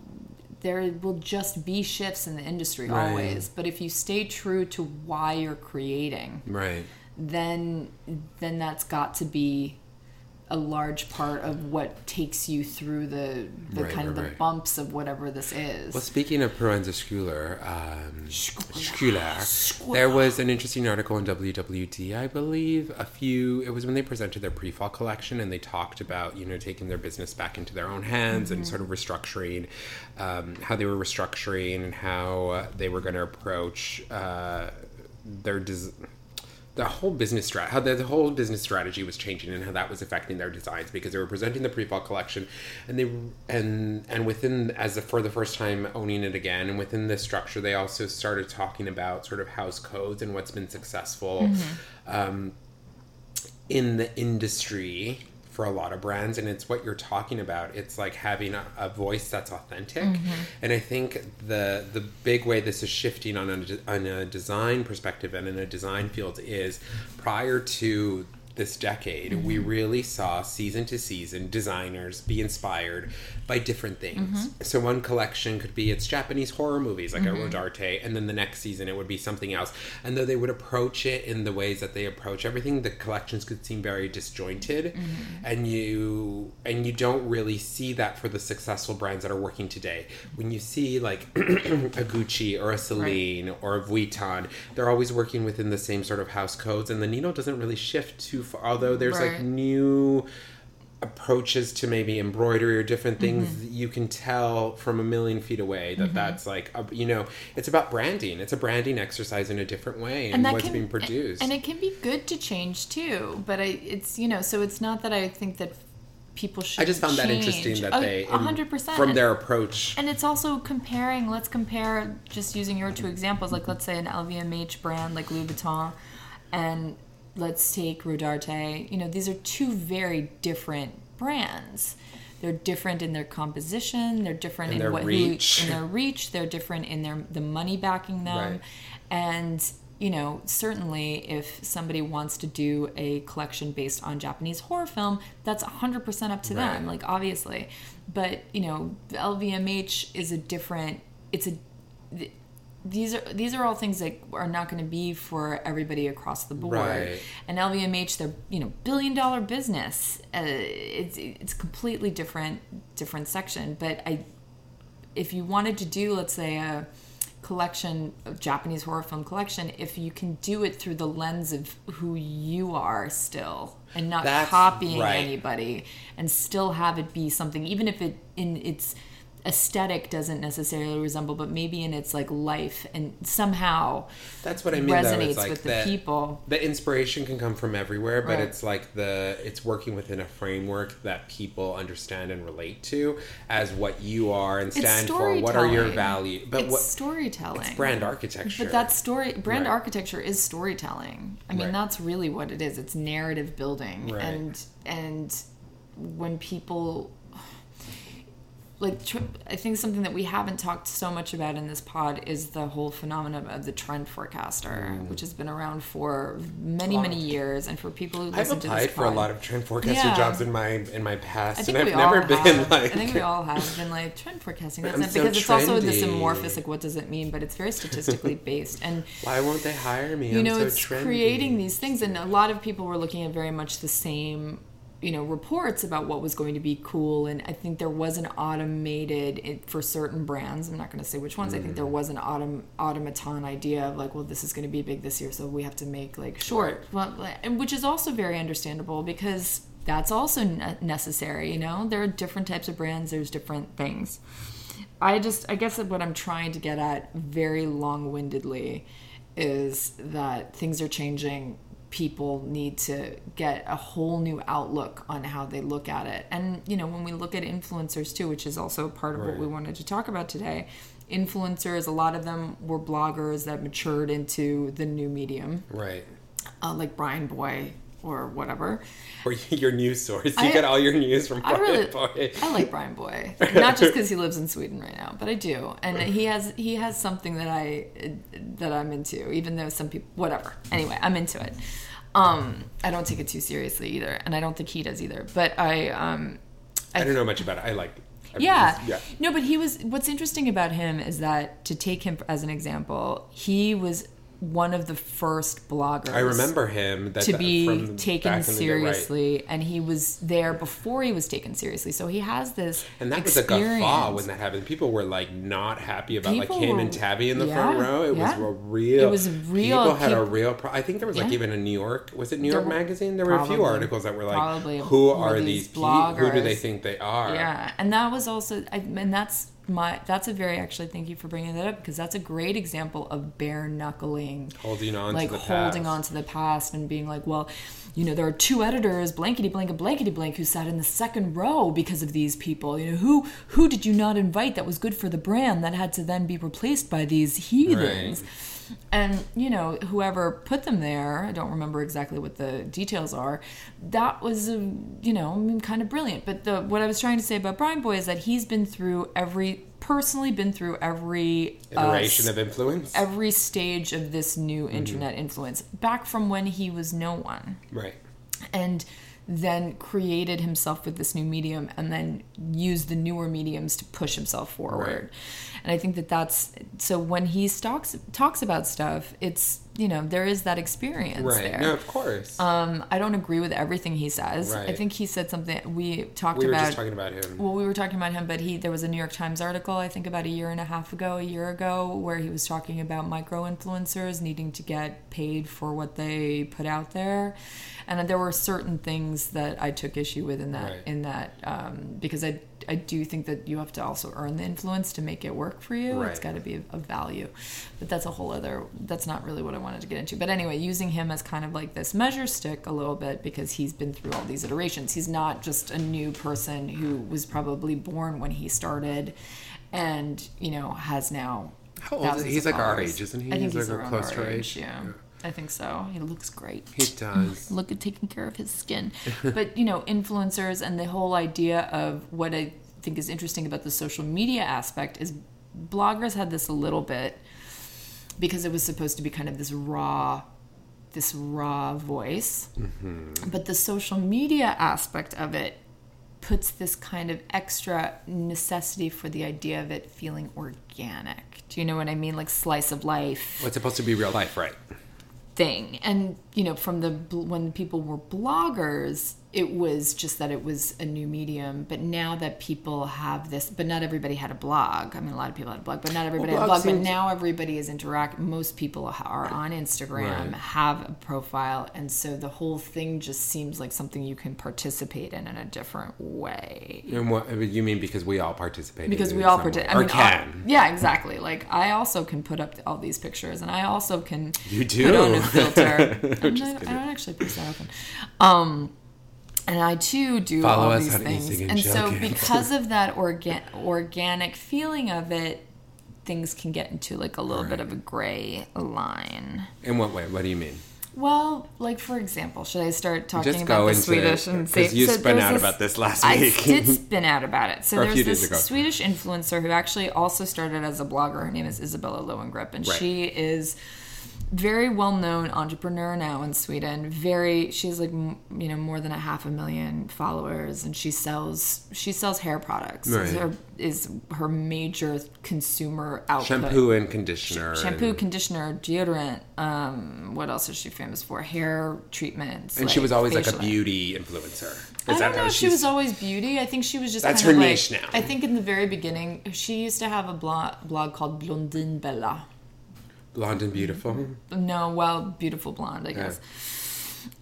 there will just be shifts in the industry Right. always but if you stay true to why you're creating right then then that's got to be a large part of what takes you through the the Right, kind of the right. bumps of whatever this is Well, speaking of Proenza Schouler, um. Schouler, there was an interesting article in WWD, I believe, a few. It was when they presented their pre-fall collection, and they talked about you know taking their business back into their own hands and sort of restructuring, um, how they were restructuring and how uh, they were going to approach uh, their. Des- the whole business strat how the, the whole business strategy was changing and how that was affecting their designs because they were presenting the pre-fall collection and they and and within as a, for the first time owning it again. And within this structure they also started talking about sort of house codes and what's been successful um, in the industry for a lot of brands and it's what you're talking about. It's like having a, a voice that's authentic. Mm-hmm. And i think the the big way this is shifting on a, on a design perspective and in a design field is prior to this decade we mm-hmm. really saw season to season designers be inspired by different things. Mm-hmm. So one collection could be it's japanese horror movies like a mm-hmm. rodarte and then the next season it would be something else. And though they would approach it in the ways that they approach everything the collections could seem very disjointed and you and you don't really see that for the successful brands that are working today. When you see like <clears throat> a gucci or a celine or a vuitton they're always working within the same sort of house codes and the needle doesn't really shift too far although there's like new approaches to maybe embroidery or different things mm-hmm. you can tell from a million feet away that mm-hmm. that's like a, you know it's about branding it's a branding exercise in a different way and, that what's can- being produced And it can be good to change too, but I, it's you know, so it's not that I think that people should. i just found that interesting that A- they a hundred percent from their approach And it's also comparing. Let's compare. Just using your two examples, like let's say an LVMH brand like Louis Vuitton, and let's take Rodarte. You know, these are two very different brands. They're different in their composition. They're different In in their what reach. Who, in their reach. They're different in their the money backing them, Right. and you know certainly if somebody wants to do a collection based on Japanese horror film, that's hundred percent up to them. Like obviously, but you know LVMH is a different. It's a these are these are all things that are not going to be for everybody across the board. Right. And LVMH, they're you know billion dollar business. Uh, it's it's completely different different section. But I, if you wanted to do let's say a collection of Japanese horror film collection, if you can do it through the lens of who you are still and not That's copying right. anybody and still have it be something even if it in its aesthetic doesn't necessarily resemble but maybe in its like life and somehow That's what I mean. resonates like with the that- people The inspiration can come from everywhere, but Right. it's like the it's working within a framework that people understand and relate to as what you are and stand for. What are your values? But it's what storytelling it's brand architecture. But that story brand Right. architecture is storytelling. I mean, Right. that's really what it is. It's narrative building. Right. And and when people like tr- I think something that we haven't talked so much about in this pod is the whole phenomenon of the trend forecaster, Mm. which has been around for many many years. And for people who listen to this podcast. I've listen to applied this for a lot of trend forecaster Yeah. jobs in my in my past, and I've never been have. like. I think we all have been like trend forecasting. That's I'm not so because it's also this <laughs> amorphous. Like, what does it mean? But it's very statistically <laughs> based, and Why won't they hire me? you know, so it's trendy. creating these things, and a lot of people were looking at very much the same, you know, reports about what was going to be cool. And I think there was an automated it, for certain brands. I'm not going to say which ones. I think there Mm. was an autom- automaton idea of like, well, this is going to be big this year, so we have to make like short, well, which is also very understandable because that's also ne- necessary. You know, there are different types of brands. There's different things. I just, I guess that what I'm trying to get at very long windedly is that things are changing. People need to get a whole new outlook on how they look at it. And, you know, when we look at influencers too, which is also part of what we wanted to talk about today, influencers, a lot of them were bloggers that matured into the new medium, Right. uh, like Bryanboy or whatever. Or <laughs> your news source. You I- get all your news from I really, Bryanboy. I like Bryanboy, not just because he lives in Sweden right now, but I do, and he has he has something that I that I'm into, even though some people, whatever. Anyway, I'm into it. Um, I don't take it too seriously either, and I don't think he does either. But I, um, I don't know much about it. I like. Yeah. yeah. No, but he was. What's interesting about him is that to take him as an example, he was one of the first bloggers. I remember him. That, to be taken back in the day, right. seriously, and he was there before he was taken seriously. So he has this And that was a experience. guffaw when that happened. People were like not happy about like People him were- and Tavi in the yeah, front row. It yeah. was a real. It was real. People had a real. Pro- I think there was like Yeah. even a New York. Was it New York were- Magazine? There were a few articles that were like, Probably. "Who are these people? Who do they think they are?" Yeah, and that was also, I, and that's my. That's a very actually. Thank you for bringing that up because that's a great example of bare knuckling, Holding on like to the holding past. on to the past and being like, well, you know, there are two editors, blankety blank and blankety blank, who sat in the second row because of these people. You know, who who did you not invite that was good for the brand that had to then be replaced by these heathens? And you know, whoever put them there, I don't remember exactly what the details are. That was, a, you know, I mean, kind of brilliant. But the what I was trying to say about Bryanboy is that he's been through every, personally, been through every uh, Iteration of influence. every stage of this new Mm-hmm. internet influence back from when he was no one right. and then created himself with this new medium and then used the newer mediums to push himself forward and i think that that's so when he talks talks about stuff it's you know there is that experience Right. there No, of course. um i don't agree with everything he says i think he said something we talked about we were about just talking about him. well, we were talking about him, but he there was a New York Times article I think about a year and a half ago, a year ago, where he was talking about micro influencers needing to get paid for what they put out there, and there were certain things that I took issue with in that Right. in that um, because I I do think that you have to also earn the influence to make it work for you. It's got to be of value, but that's a whole other. That's not really what I wanted to get into. But anyway, using him as kind of like this measure stick a little bit because he's been through all these iterations. He's not just a new person who was probably born when he started, and you know has now. How old is he? He's like our followers. age, isn't he? I think He's he's, like close our to our age. age. Yeah. I think so. He looks great. He does. <laughs> Look at taking care of his skin. <laughs> but, you know, influencers and the whole idea of what I think is interesting about the social media aspect is bloggers had this a little bit because it was supposed to be kind of this raw this raw voice. Mm-hmm. But the social media aspect of it puts this kind of extra necessity for the idea of it feeling organic. Do you know what I mean? Like slice of life What's supposed to be real life, right? thing. And you know, from the when people were bloggers, it was just that it was a new medium. But now that people have this, but not everybody had a blog. I mean, a lot of people had a blog, but not everybody Well, had a blog. But now everybody is interact. Most people are on Instagram, Right. have a profile, and so the whole thing just seems like something you can participate in in a different way. And what you mean because we all participate? Because we all participate. or I mean, I- can. yeah, exactly. Like I also can put up all these pictures, and I also can You put on a do. filter. <laughs> I'm I'm just not- I don't actually post that often. Um, and I too do Follow all these things, and and so because of that <laughs> organ- organic feeling of it, things can get into like a little bit of a gray line. In what way? What do you mean? Well, like for example, should I start talking about the Swedish it, and say you so spun out about this last week? I did <laughs> spin out about it. So there's this ago. Swedish influencer who actually also started as a blogger. Her name is Isabella Lowengrip, and Right. she is very well known entrepreneur now in Sweden. Very, she's like you know more than a half a million followers, and she sells she sells hair products. Is her, is her major consumer output. Shampoo and conditioner. Shampoo, and, conditioner, deodorant. Um, what else is she famous for? Hair treatments. and she was always like a beauty influencer. Is I don't know if she was always beauty. I think she was just That's kind her of niche like, now. I think in the very beginning, she used to have a blog, blog called Blondinbella. Blonde and beautiful? No, well, beautiful blonde, I guess.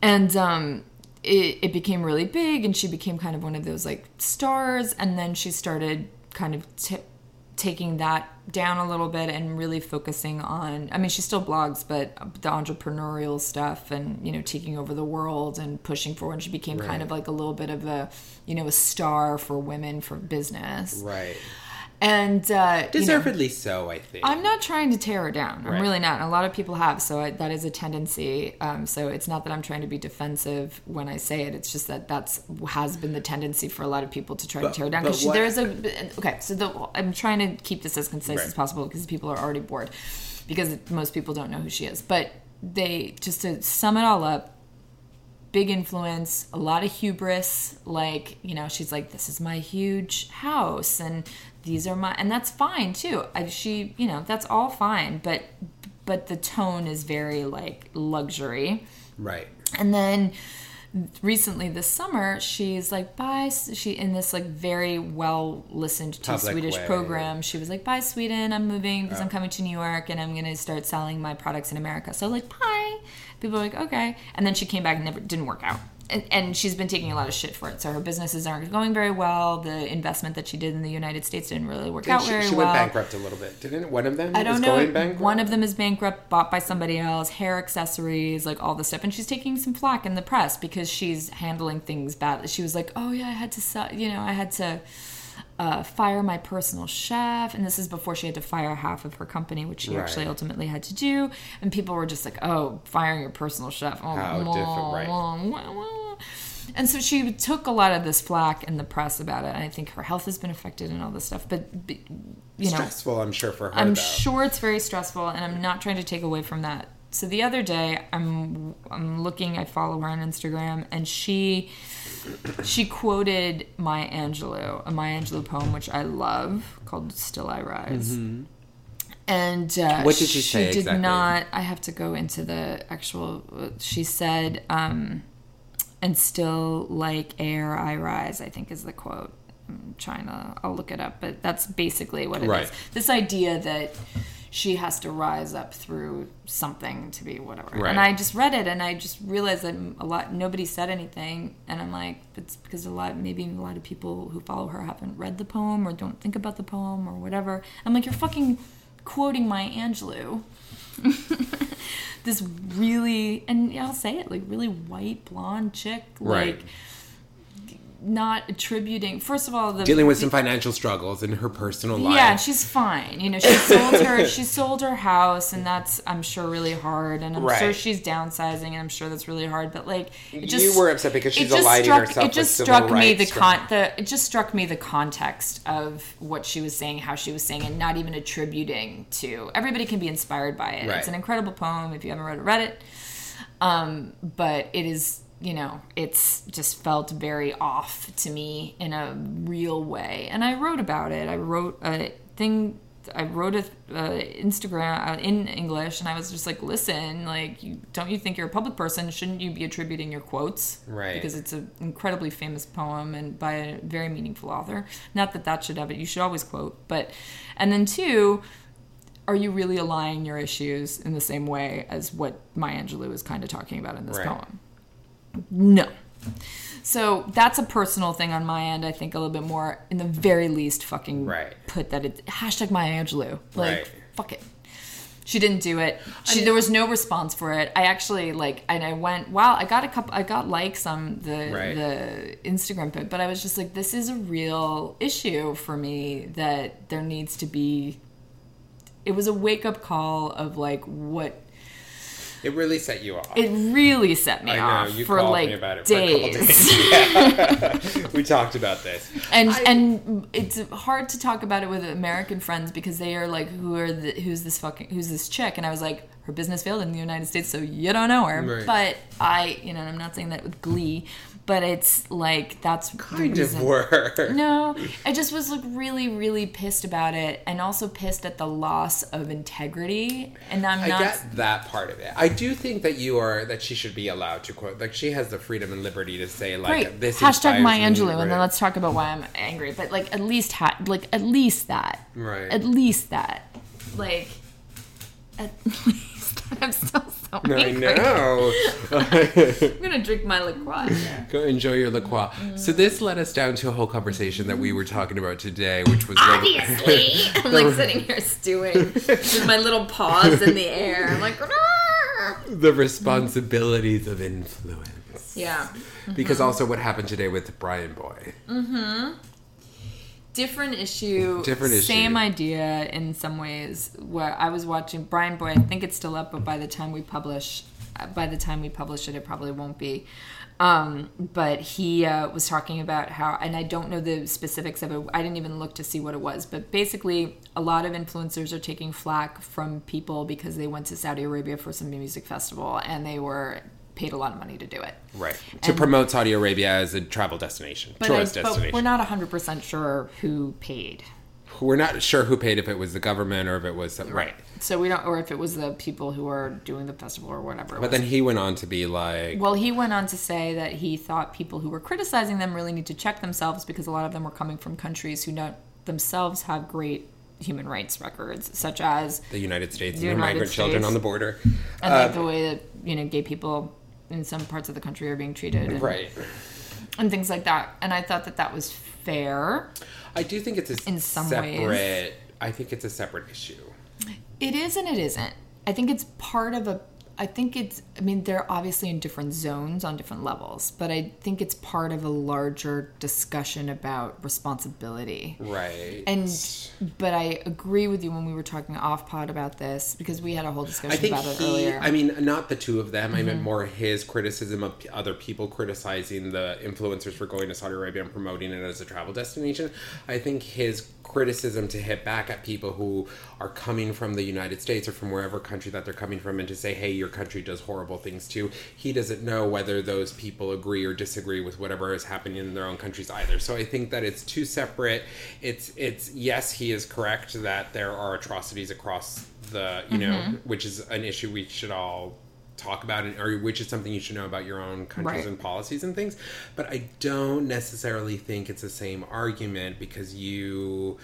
And um, it, it became really big, and she became kind of one of those like stars. And then she started kind of t- taking that down a little bit and really focusing on. I mean, she still blogs, but the entrepreneurial stuff and you know taking over the world and pushing forward. And she became kind of like a little bit of a you know a star for women for business. Right. And uh, you know, Deservedly so, I think. I'm not trying to tear her down. I'm Right. really not. And a lot of people have, so I, that is a tendency. Um, so it's not that I'm trying to be defensive when I say it. It's just that that's has been the tendency for a lot of people to try But- to tear her down. Because there is a okay. So the, I'm trying to keep this as concise Right. as possible because people are already bored because most people don't know who she is. But they just to sum it all up, big influence, a lot of hubris. Like, you know, she's like, this is my huge house and these are my, and that's fine too. I, she, you know, that's all fine. But, but the tone is very like luxury. right. And then recently this summer, she's like, bye. She, in this like very well listened to Public Swedish way. program, she was like, bye, Sweden. I'm moving because I'm Oh. coming to New York and I'm going to start selling my products in America. So, like, bye. People are like, okay. And then she came back and never didn't work out. And, and she's been taking a lot of shit for it. So her businesses aren't going very well. The investment that she did in the United States didn't really work out she very she well. went bankrupt a little bit, didn't one of them? I don't know. Going bankrupt? One of them is bankrupt, bought by somebody else, hair accessories, like all this stuff. And she's taking some flack in the press because she's handling things badly. She was like, oh, yeah, I had to, sell, you know, I had to uh, fire my personal chef. And this is before she had to fire half of her company, which she actually ultimately had to do. And people were just like, oh, firing your personal chef. Oh, How different, right. right. And so she took a lot of this flack in the press about it. And I think her health has been affected and all this stuff. But, but, you know, Stressful, I'm sure, for her. I'm though. sure it's very stressful, and I'm not trying to take away from that. So the other day, I'm I'm looking. I follow her on Instagram, and she she quoted Maya Angelou, a Maya Angelou poem which I love called "Still I Rise." And uh, Mm-hmm. What did she say She did exactly? not. I have to go into the actual. She said, um, "And still like air, I rise." I think is the quote. I'm trying to. I'll look it up, but that's basically what it is. Right. This idea that she has to rise up through something to be whatever. Right. And I just read it, and I just realized that a lot nobody said anything, and I'm like, it's because a lot maybe a lot of people who follow her haven't read the poem or don't think about the poem or whatever. I'm like, you're fucking quoting Maya Angelou. <laughs> this really, and I'll say it, like really white blonde chick, Right. Not attributing. First of all, the Dealing with some financial struggles in her personal life. yeah, she's fine. You know, she sold her <laughs> she sold her house, and that's I'm sure really hard. And I'm sure she's downsizing, and I'm sure that's really hard. But like, it just You were upset because she's aligning struck, herself It just struck me the con the it just struck me the context of what she was saying, how she was saying, and not even attributing to. Everybody can be inspired by it. Right. It's an incredible poem. If you haven't read it, read it. Um, but it is, you know, it's just felt very off to me in a real way. And I wrote about it. I wrote a thing. I wrote a uh, Instagram uh, in English, and I was just like, "Listen, like, you, don't you think you're a public person? Shouldn't you be attributing your quotes? Right. Because it's an incredibly famous poem and by a very meaningful author. Not that that should have it. You should always quote, but and then two, are you really aligning your issues in the same way as what Maya Angelou is kind of talking about in this Right. poem? No. So that's a personal thing on my end. I think a little bit more, in the very least, fucking Right. put that it hashtag Maya Angelou. Like, Right. fuck it. She didn't do it. She there was no response for it. I actually like, and I went, wow, I got a couple, I got likes on the Right. the Instagram bit, but I was just like, this is a real issue for me that there needs to be. It was a wake up call of like what It really set you off. it really set me I know, off you for called like me about it for a couple days. days. <laughs> <laughs> we talked about this. and I- and it's hard to talk about it with American friends because they are like, who are the, who's this fucking who's this chick? And I was like, her business failed in the United States, so you don't know her. Right. But I, you know, I'm not saying that with glee, but it's like that's Kind of were. No, I just was like really, really pissed about it, and also pissed at the loss of integrity. And I'm I not. get that part of it. I do think that you are that she should be allowed to quote. Like she has the freedom and liberty to say like Right. this. Hashtag me, Angelou, and then let's talk about why I'm angry. But like, at least ha- like at least that. Right. At least that. Like, at <laughs> least that. <laughs> I'm still so I <laughs> know. I'm gonna drink my LaCroix. Go enjoy your LaCroix. So this led us down to a whole conversation that we were talking about today, which was Obviously, <laughs> I'm like sitting here stewing with my little paws in the air. I'm like, the responsibilities of influence. yeah. Because mm-hmm. also what happened today with Bryanboy. Mm-hmm. Different issue Different issue. same idea in some ways. Where i was watching Bryanboy i think it's still up but by the time we publish uh, by the time we publish it it probably won't be. Um, but he uh, was talking about how and i don't know the specifics of it. I didn't even look to see what it was. But basically a lot of influencers are taking flack from people because they went to saudi arabia for some music festival and they were paid a lot of money to do it Right. To promote Saudi Arabia as a travel destination, but, I, tourist but we're not 100% sure who paid We're not sure who paid if it was the government or if it was some, right. So we don't, or if it was the people who are doing the festival or whatever. But then he went on to be like, well, he went on to say that he thought people who were criticizing them really need to check themselves because a lot of them were coming from countries who not themselves have great human rights records, such as the United States and The their United migrant children on the border. and Uh, like the way that you know gay people in some parts of the country are being treated, and, right. and things like that. And I thought that that was fair. I do think it's a In some separate. ways. I think it's a separate issue. It is and it isn't. I think it's part of a. I think it's. I mean, they're obviously in different zones on different levels, but I think it's part of a larger discussion about responsibility. Right. And but I agree with you when we were talking off pod about this because we had a whole discussion about it earlier. Mm-hmm. I mean, not the two of them. I meant more his criticism of other people criticizing the influencers for going to Saudi Arabia and promoting it as a travel destination. I think his criticism to hit back at people who are coming from the United States or from wherever country that they're coming from and to say, hey, your country does horrible things too. He doesn't know whether those people agree or disagree with whatever is happening in their own countries either. So I think that it's two separate. It's it's yes, he is correct that there are atrocities across the you know, mm-hmm. which is an issue we should all talk about and or which is something you should know about your own countries Right. and policies and things but i don't necessarily think it's the same argument because you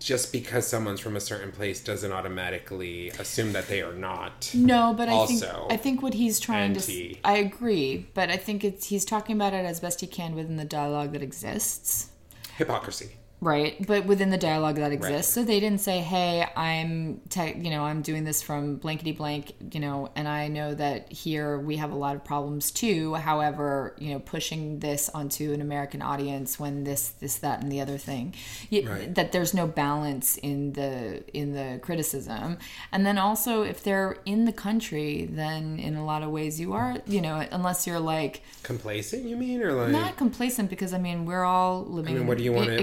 just because someone's from a certain place doesn't automatically assume that they are not no, but I also think I think what he's trying anti- to. I agree, but I think it's he's talking about it as best he can within the dialogue that exists. hypocrisy right but within the dialogue that exists Right. so they didn't say hey i'm te- you know i'm doing this from blankety blank you know and i know that here we have a lot of problems too however you know pushing this onto an american audience when this this that and the other thing Right. that there's no balance in the in the criticism and then also if they're in the country then in a lot of ways you are you know unless you're like Complacent, you mean, or like? not complacent because I mean we're all living. I mean, what do you what are you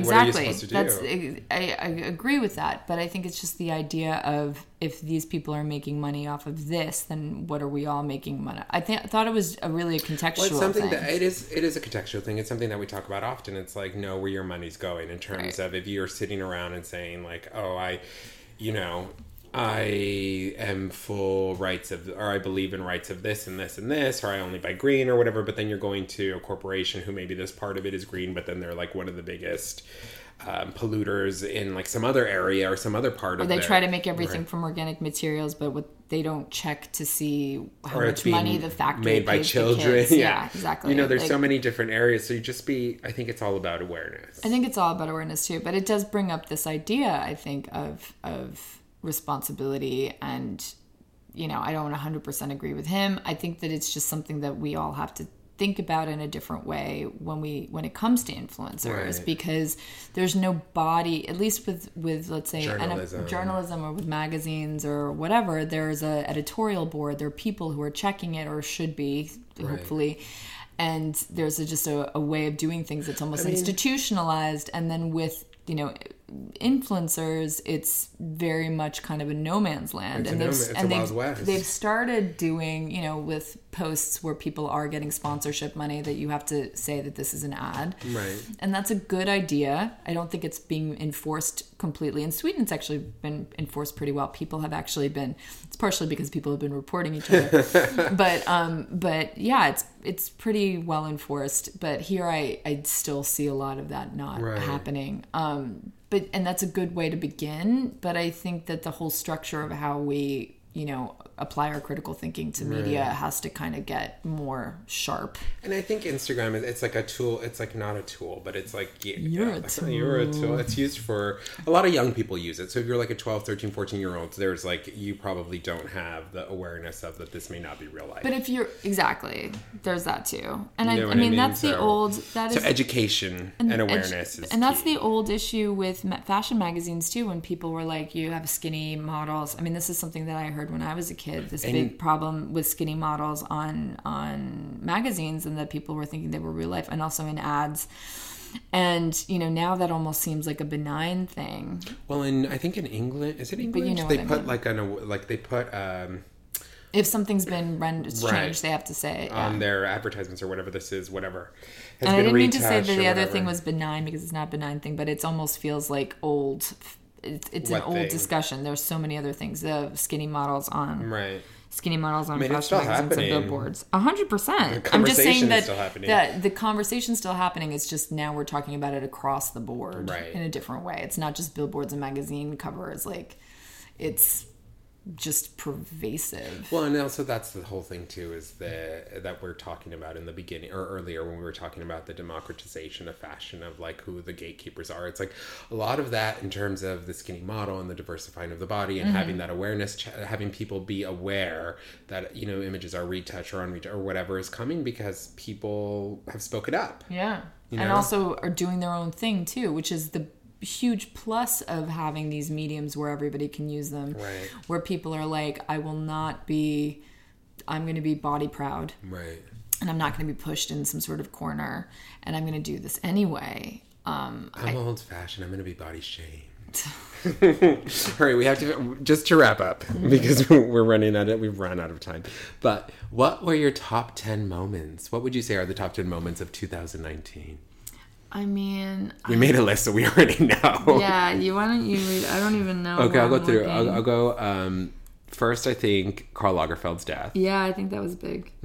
exactly? supposed to do? That's I, I agree with that, but I think it's just the idea of if these people are making money off of this, then what are we all making money? I I thought it was a really a contextual Well, it's something thing. that it is. It is a contextual thing. It's something that we talk about often. It's like know where your money's going in terms Right. of if you're sitting around and saying like, oh, I, you know, I am full rights of, or I believe in rights of this and this and this, or I only buy green or whatever. But then you're going to a corporation who maybe this part of it is green, but then they're like one of the biggest. Um, polluters in like some other area or some other part of they their- try to make everything Right. from organic materials, but what they don't check to see how or much money the factory made by children. <laughs> Yeah. yeah, exactly. You know, there's Like- so many different areas. So you just be. I think it's all about awareness. I think it's all about awareness too, but it does bring up this idea, I think, of of responsibility and you know, I don't 100% agree with him. I think that it's just something that we all have to think about in a different way when we when it comes to influencers Right. because there's no body at least with with let's say an- Journalism. journalism or with magazines or whatever there's a editorial board there are people who are checking it or should be hopefully and there's a, just a, a way of doing things that's almost I mean- institutionalized and then with you know influencers it's very much kind of a no man's land. It's and no they've it's and they've, they've started doing you know with posts where people are getting sponsorship money that you have to say that this is an ad. Right. and that's a good idea. I don't think it's being enforced completely. In sweden it's actually been enforced pretty well. People have actually been it's partially because people have been reporting each other. <laughs> But um but yeah it's it's pretty well enforced. But here i i still see a lot of that not Right. happening. Um but and that's a good way to begin but i think that the whole structure of how we you know apply our critical thinking to media Right. has to kind of get more sharp And I think Instagram is it's like a tool. It's like not a tool, but it's like yeah, You're a yeah, You're a tool. It's used for a lot of young people use it. So if you're like a 12, 13, 14 year old, there's like you probably don't have the awareness of that this may not be real life. But if you're exactly, there's that too, and I, You know I I mean, mean? that's the old that so is education and, edu- awareness is and that's key. the old issue with fashion magazines too. When people were like, "You have skinny models." I mean, this is something that I heard when I was a kid. This And- big problem with skinny models on on magazines, and that people were thinking they were real life, and also in ads. And you know, now that almost seems like a benign thing. well, in I think in England, is it England? know they what I put mean. like an like they put um If something's been rendered changed, Right. they have to say. Yeah. on their advertisements or whatever this is, whatever. Has And I didn't mean to say that the other whatever. thing was benign because it's not a benign thing, but it almost feels like old. It's, it's an old thing? discussion. There's so many other things. The skinny models on right. skinny models on mean, fashion still magazines and billboards. A hundred percent. I'm just saying that that the conversation's still happening. It's just now we're talking about it across the board Right. in a different way. It's not just billboards and magazine covers. Like it's just pervasive. Well, and also that's the whole thing too is the that we're talking about in the beginning or earlier when we were talking about the democratization of fashion of like who the gatekeepers are. It's like a lot of that in terms of the skinny model and the diversifying of the body and mm-hmm. having that awareness, having people be aware that you know images are retouched or unretouched or whatever is coming because people have spoken up. Yeah. You and also are doing their own thing too, which is the huge plus of having these mediums where everybody can use them. Right. Where people are like, I will not be, I'm going to be body proud Right. and I'm not going to be pushed in some sort of corner and I'm going to do this anyway. Um, I'm old fashioned. I'm going to be body shamed. <laughs> <laughs> Hurry, we have to just to wrap up because <laughs> we're running out of we've run out of time. But what were your top ten moments? What would you say are the top ten moments of 2019? I mean, We made a list, so we <laughs> already know. yeah, you why don't you read? I don't even know. Okay, I'll go I'm through. I'll. I'll go. Um, first, I think Karl Lagerfeld's death, Yeah, I think that was big. <laughs>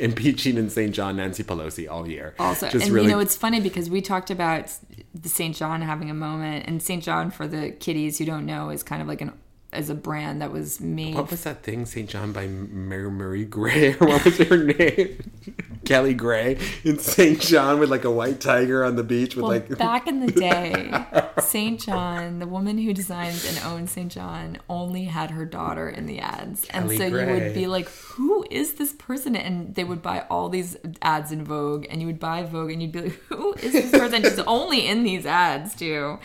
impeaching in St. John Nancy Pelosi all year. also just and really you know it's funny because we talked about the st john having a moment and st john for the kiddies who don't know is kind of like an as a brand that was made What was that thing, St. John by Mary Marie Gray, or <laughs> what was her name? <laughs> Kelly Gray in St. John with like a white tiger on the beach with Well, like back in the <laughs> day, St. John, the woman who designs and owns St. John, only had her daughter in the ads. Kelly and so you would be like, who is this person? And they would buy all these ads in Vogue, and you would buy Vogue, and you'd be like, who is this person? She's only in these ads, too.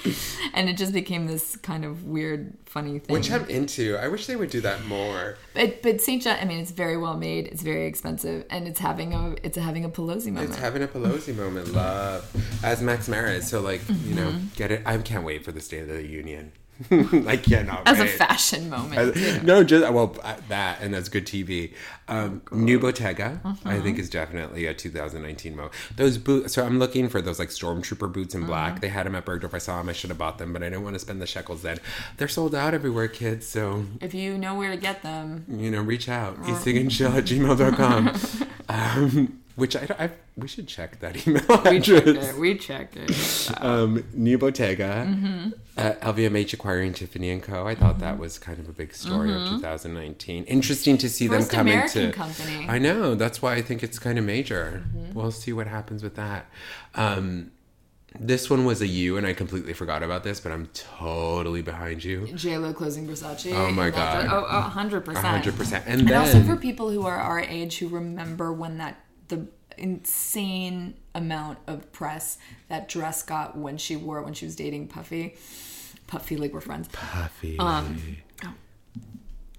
And it just became this kind of weird, funny thing. which I'm into. I wish they would do that more. but but St. John, I mean, it's very well made, it's very expensive, and it's having a it's having a Pelosi moment. It's having a Pelosi moment, love. As Max Mara is. So, like, you know, Mm-hmm. get it. I can't wait for the State of the Union. <laughs> I cannot As a fashion moment. As- no, just well uh, that, and that's good TV. Um, Oh, New Bottega, I Uh-huh. think, is definitely a 2019 mo. Those boots. So I'm looking for those like stormtrooper boots in black. They had them at Bergdorf. I saw them. I should have bought them, but I didn't want to spend the shekels. Then they're sold out everywhere, kids. So If you know where to get them, you know, reach out. eastingandchill at gmail.com. <laughs> um, which I, I we should check that email <laughs> we checked it. We checked it. <laughs> Um, New Bottega, Mm-hmm. uh, LVMH acquiring Tiffany and Co. I thought that was kind of a big story of 2019. Interesting to see Mm-hmm. First them come American into. company. Mm-hmm. I know. That's why I think it's kind of major. We'll see what happens with that. Um, this one was a U, and I completely forgot about this, but I'm totally behind you. J Lo closing Versace. Oh my God. Oh, a hundred percent. hundred percent. And And also for people who are our age who remember when that the insane amount of press that dress got when she wore it when she was dating Puffy. Puffy, like we're friends. Puffy. Um,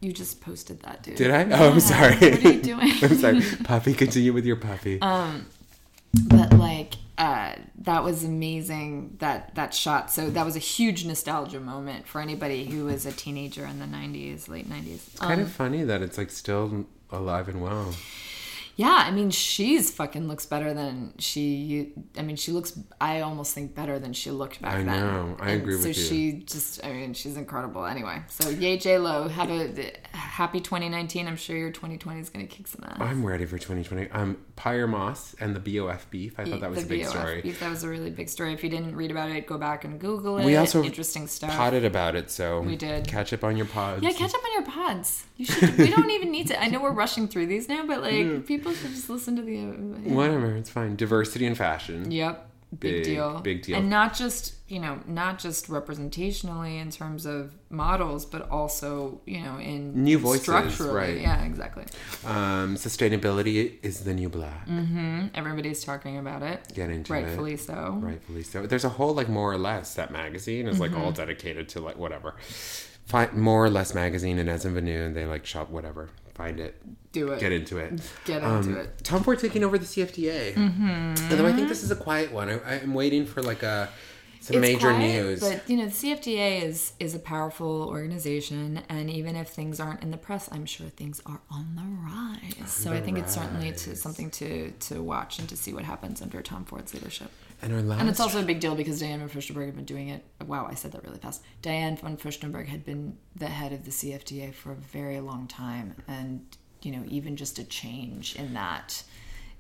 You just posted that, dude. Did I? Oh, I'm sorry. What are you <laughs> doing? I'm sorry. Puffy, continue with your puffy. Um, but like uh, that was amazing that that shot so that was a huge nostalgia moment for anybody who was a teenager in the 90s late 90s It's kind Um, of funny that it's like still alive and well. Yeah i mean she's fucking looks better than she i mean she looks i almost think better than she looked back I then know. I And agree so with you. So she just i mean she's incredible anyway so yay j-lo have a happy 2019 i'm sure your 2020 is gonna kick some ass I'm ready for 2020. Um, Pyer Moss and the BOF beef. I thought that was a big BOF story. beef, that was a really big story if you didn't read about it go back and google it We also interesting stuff Potted about it, so We did. catch up on your pods. Yeah, catch up on your pods. You should. We don't even need to. I know we're rushing through these now, but like <laughs> people just listen to the. Uh, Whatever, it's fine. Diversity in fashion. Yep, big, Big, deal. big deal. And not just you know not just representationally in terms of models, but also you know in New voices, structurally. right. Yeah, exactly. Um, sustainability is the new black. mm-hmm. Everybody's talking about it. Get into Rightfully it. so. Rightfully so. There's a whole like more or less that magazine is like Mm-hmm. all dedicated to like whatever. Find more or less magazine and as in Vanu, they like shop whatever. Find it. Do it. Get into it. Get Um, into it. Tom Ford taking over the CFDA. Mm-hmm. Although I think this is a quiet one. I, I'm waiting for like a some It's major quiet, news. But you know, the CFDA is is a powerful organization, and even if things aren't in the press, I'm sure things are on the rise. so I the think it's certainly to, something to to watch and to see what happens under Tom Ford's leadership. And our last And it's also a big deal because Diane von Furstenberg had been doing it. Wow, I said that really fast. Diane von Furstenberg had been the head of the CFDA for a very long time, and you know, even just a change in that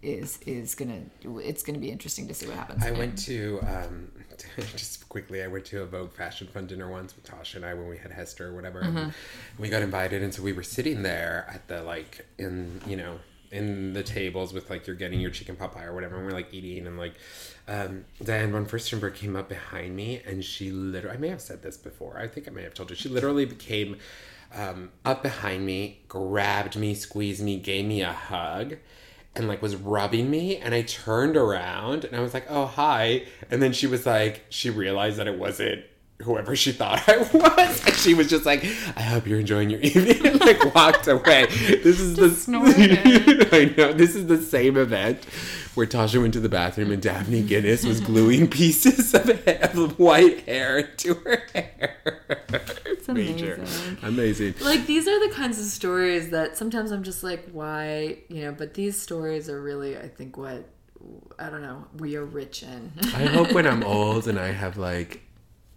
is is gonna it's gonna be interesting to see what happens. I And- went to um, <laughs> just quickly. I went to a Vogue Fashion Fund dinner once with Tasha and I when we had Hester or whatever. Mm-hmm. And we got invited, and so we were sitting there at the like in you know in the tables with like you're getting your chicken pot pie or whatever, and we're like eating, and like um, Diane von Furstenberg came up behind me, and she literally I may have said this before. I think I may have told you. She literally became um, up behind me, grabbed me, squeezed me, gave me a hug and like was rubbing me and I turned around and I was like, "Oh, hi." And then she was like, she realized that it wasn't whoever she thought I was. And she was just like, "I hope you're enjoying your <laughs> evening." and like walked away. This is the snorted. <laughs> I know. This is the same event where Tasha went to the bathroom and Daphne Guinness was gluing <laughs> pieces of, of white hair to her hair. It's amazing. Amazing. like these are the kinds of stories that sometimes I'm just like, why, you know? But these stories are really, I think, what I don't know, we are rich in. I hope when I'm old and I have like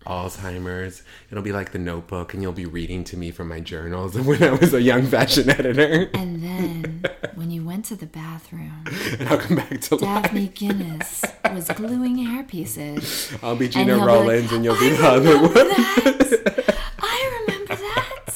Alzheimer's, it'll be like the notebook and you'll be reading to me from my journals of <laughs> when I was a young fashion editor. and then when you went to the bathroom, And <laughs> I'll come back to life. Daphne Guinness was gluing hair pieces. I'll be Gena he'll be like, Rowlands and you'll be the other one. that. I remember that.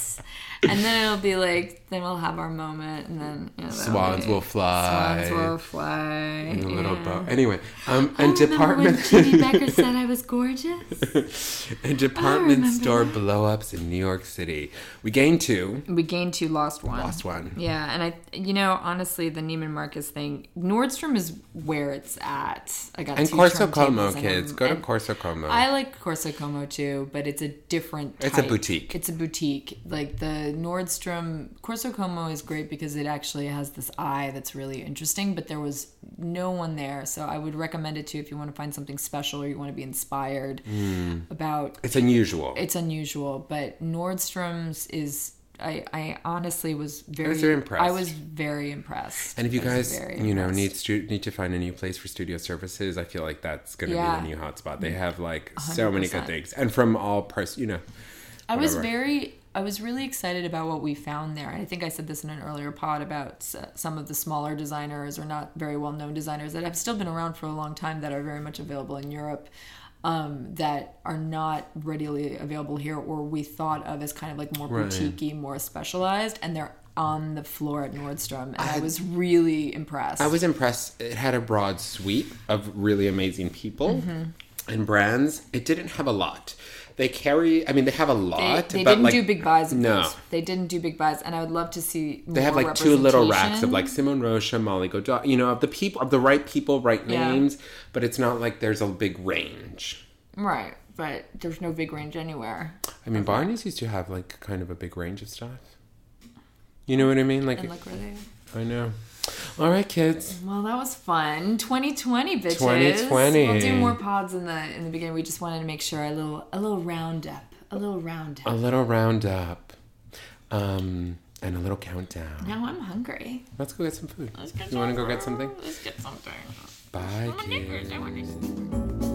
<laughs> and then it'll be like, then we'll have our moment, and then you know, Swans be- will fly. Swans will fly. in a little yeah. boat. Anyway, um, and remember when department Jimmy Becker <laughs> said I was gorgeous. and department store that. blow-ups in New York City. We gained two, We gained two, lost one. lost one. Yeah, and I, you know, honestly, the Neiman Marcus thing, Nordstrom is where it's at. I got And Corso Como, kids, go to Corso Como. I like Corso Como too, but it's a different. It's a boutique. It's a boutique. Like the Nordstrom Corso Como is great because it actually has this eye that's really interesting. But there was no one there, so I would recommend it too if you want to find something special or you want to be inspired Hmm. about. it's unusual. It's unusual, but Nordstrom's is. I, I honestly was very, very impressed. I was very impressed. and if you guys, you know, need stu- need to find a new place for studio services, I feel like that's going to Yeah. be the new hotspot. They have like so many good things, and from all price, you know. I was very, I was really excited about what we found there. I think I said this in an earlier pod about some of the smaller designers or not very well known designers that have still been around for a long time that are very much available in Europe. Um, that are not readily available here, or we thought of as kind of like more Right. boutique more specialized, and they're on the floor at Nordstrom, and I, was really impressed. I was impressed. It had a broad sweep of really amazing people Mm-hmm. and brands. It didn't have a lot. They carry. I mean, they have a lot. they but didn't like, do big buys. Of No. those. they didn't do big buys, and I would love to see. They have like two little racks of like Simone Rocha, Molly Goddard. You know, of the people, of the right people, right Yeah. names. But it's not like there's a big range. right, but there's no big range anywhere. I mean, Barney's used to have like kind of a big range of stuff. You know what I mean? Like, And look where they. I know. All right, kids. Well, that was fun. 2020, bitches. 2020. We'll do more pods in the in the beginning. We just wanted to make sure a little a little roundup, a little roundup. A little roundup, um, and a little countdown. now I'm hungry. Let's go get some food. Let's get You want to go get something? Let's get something. Bye, kids.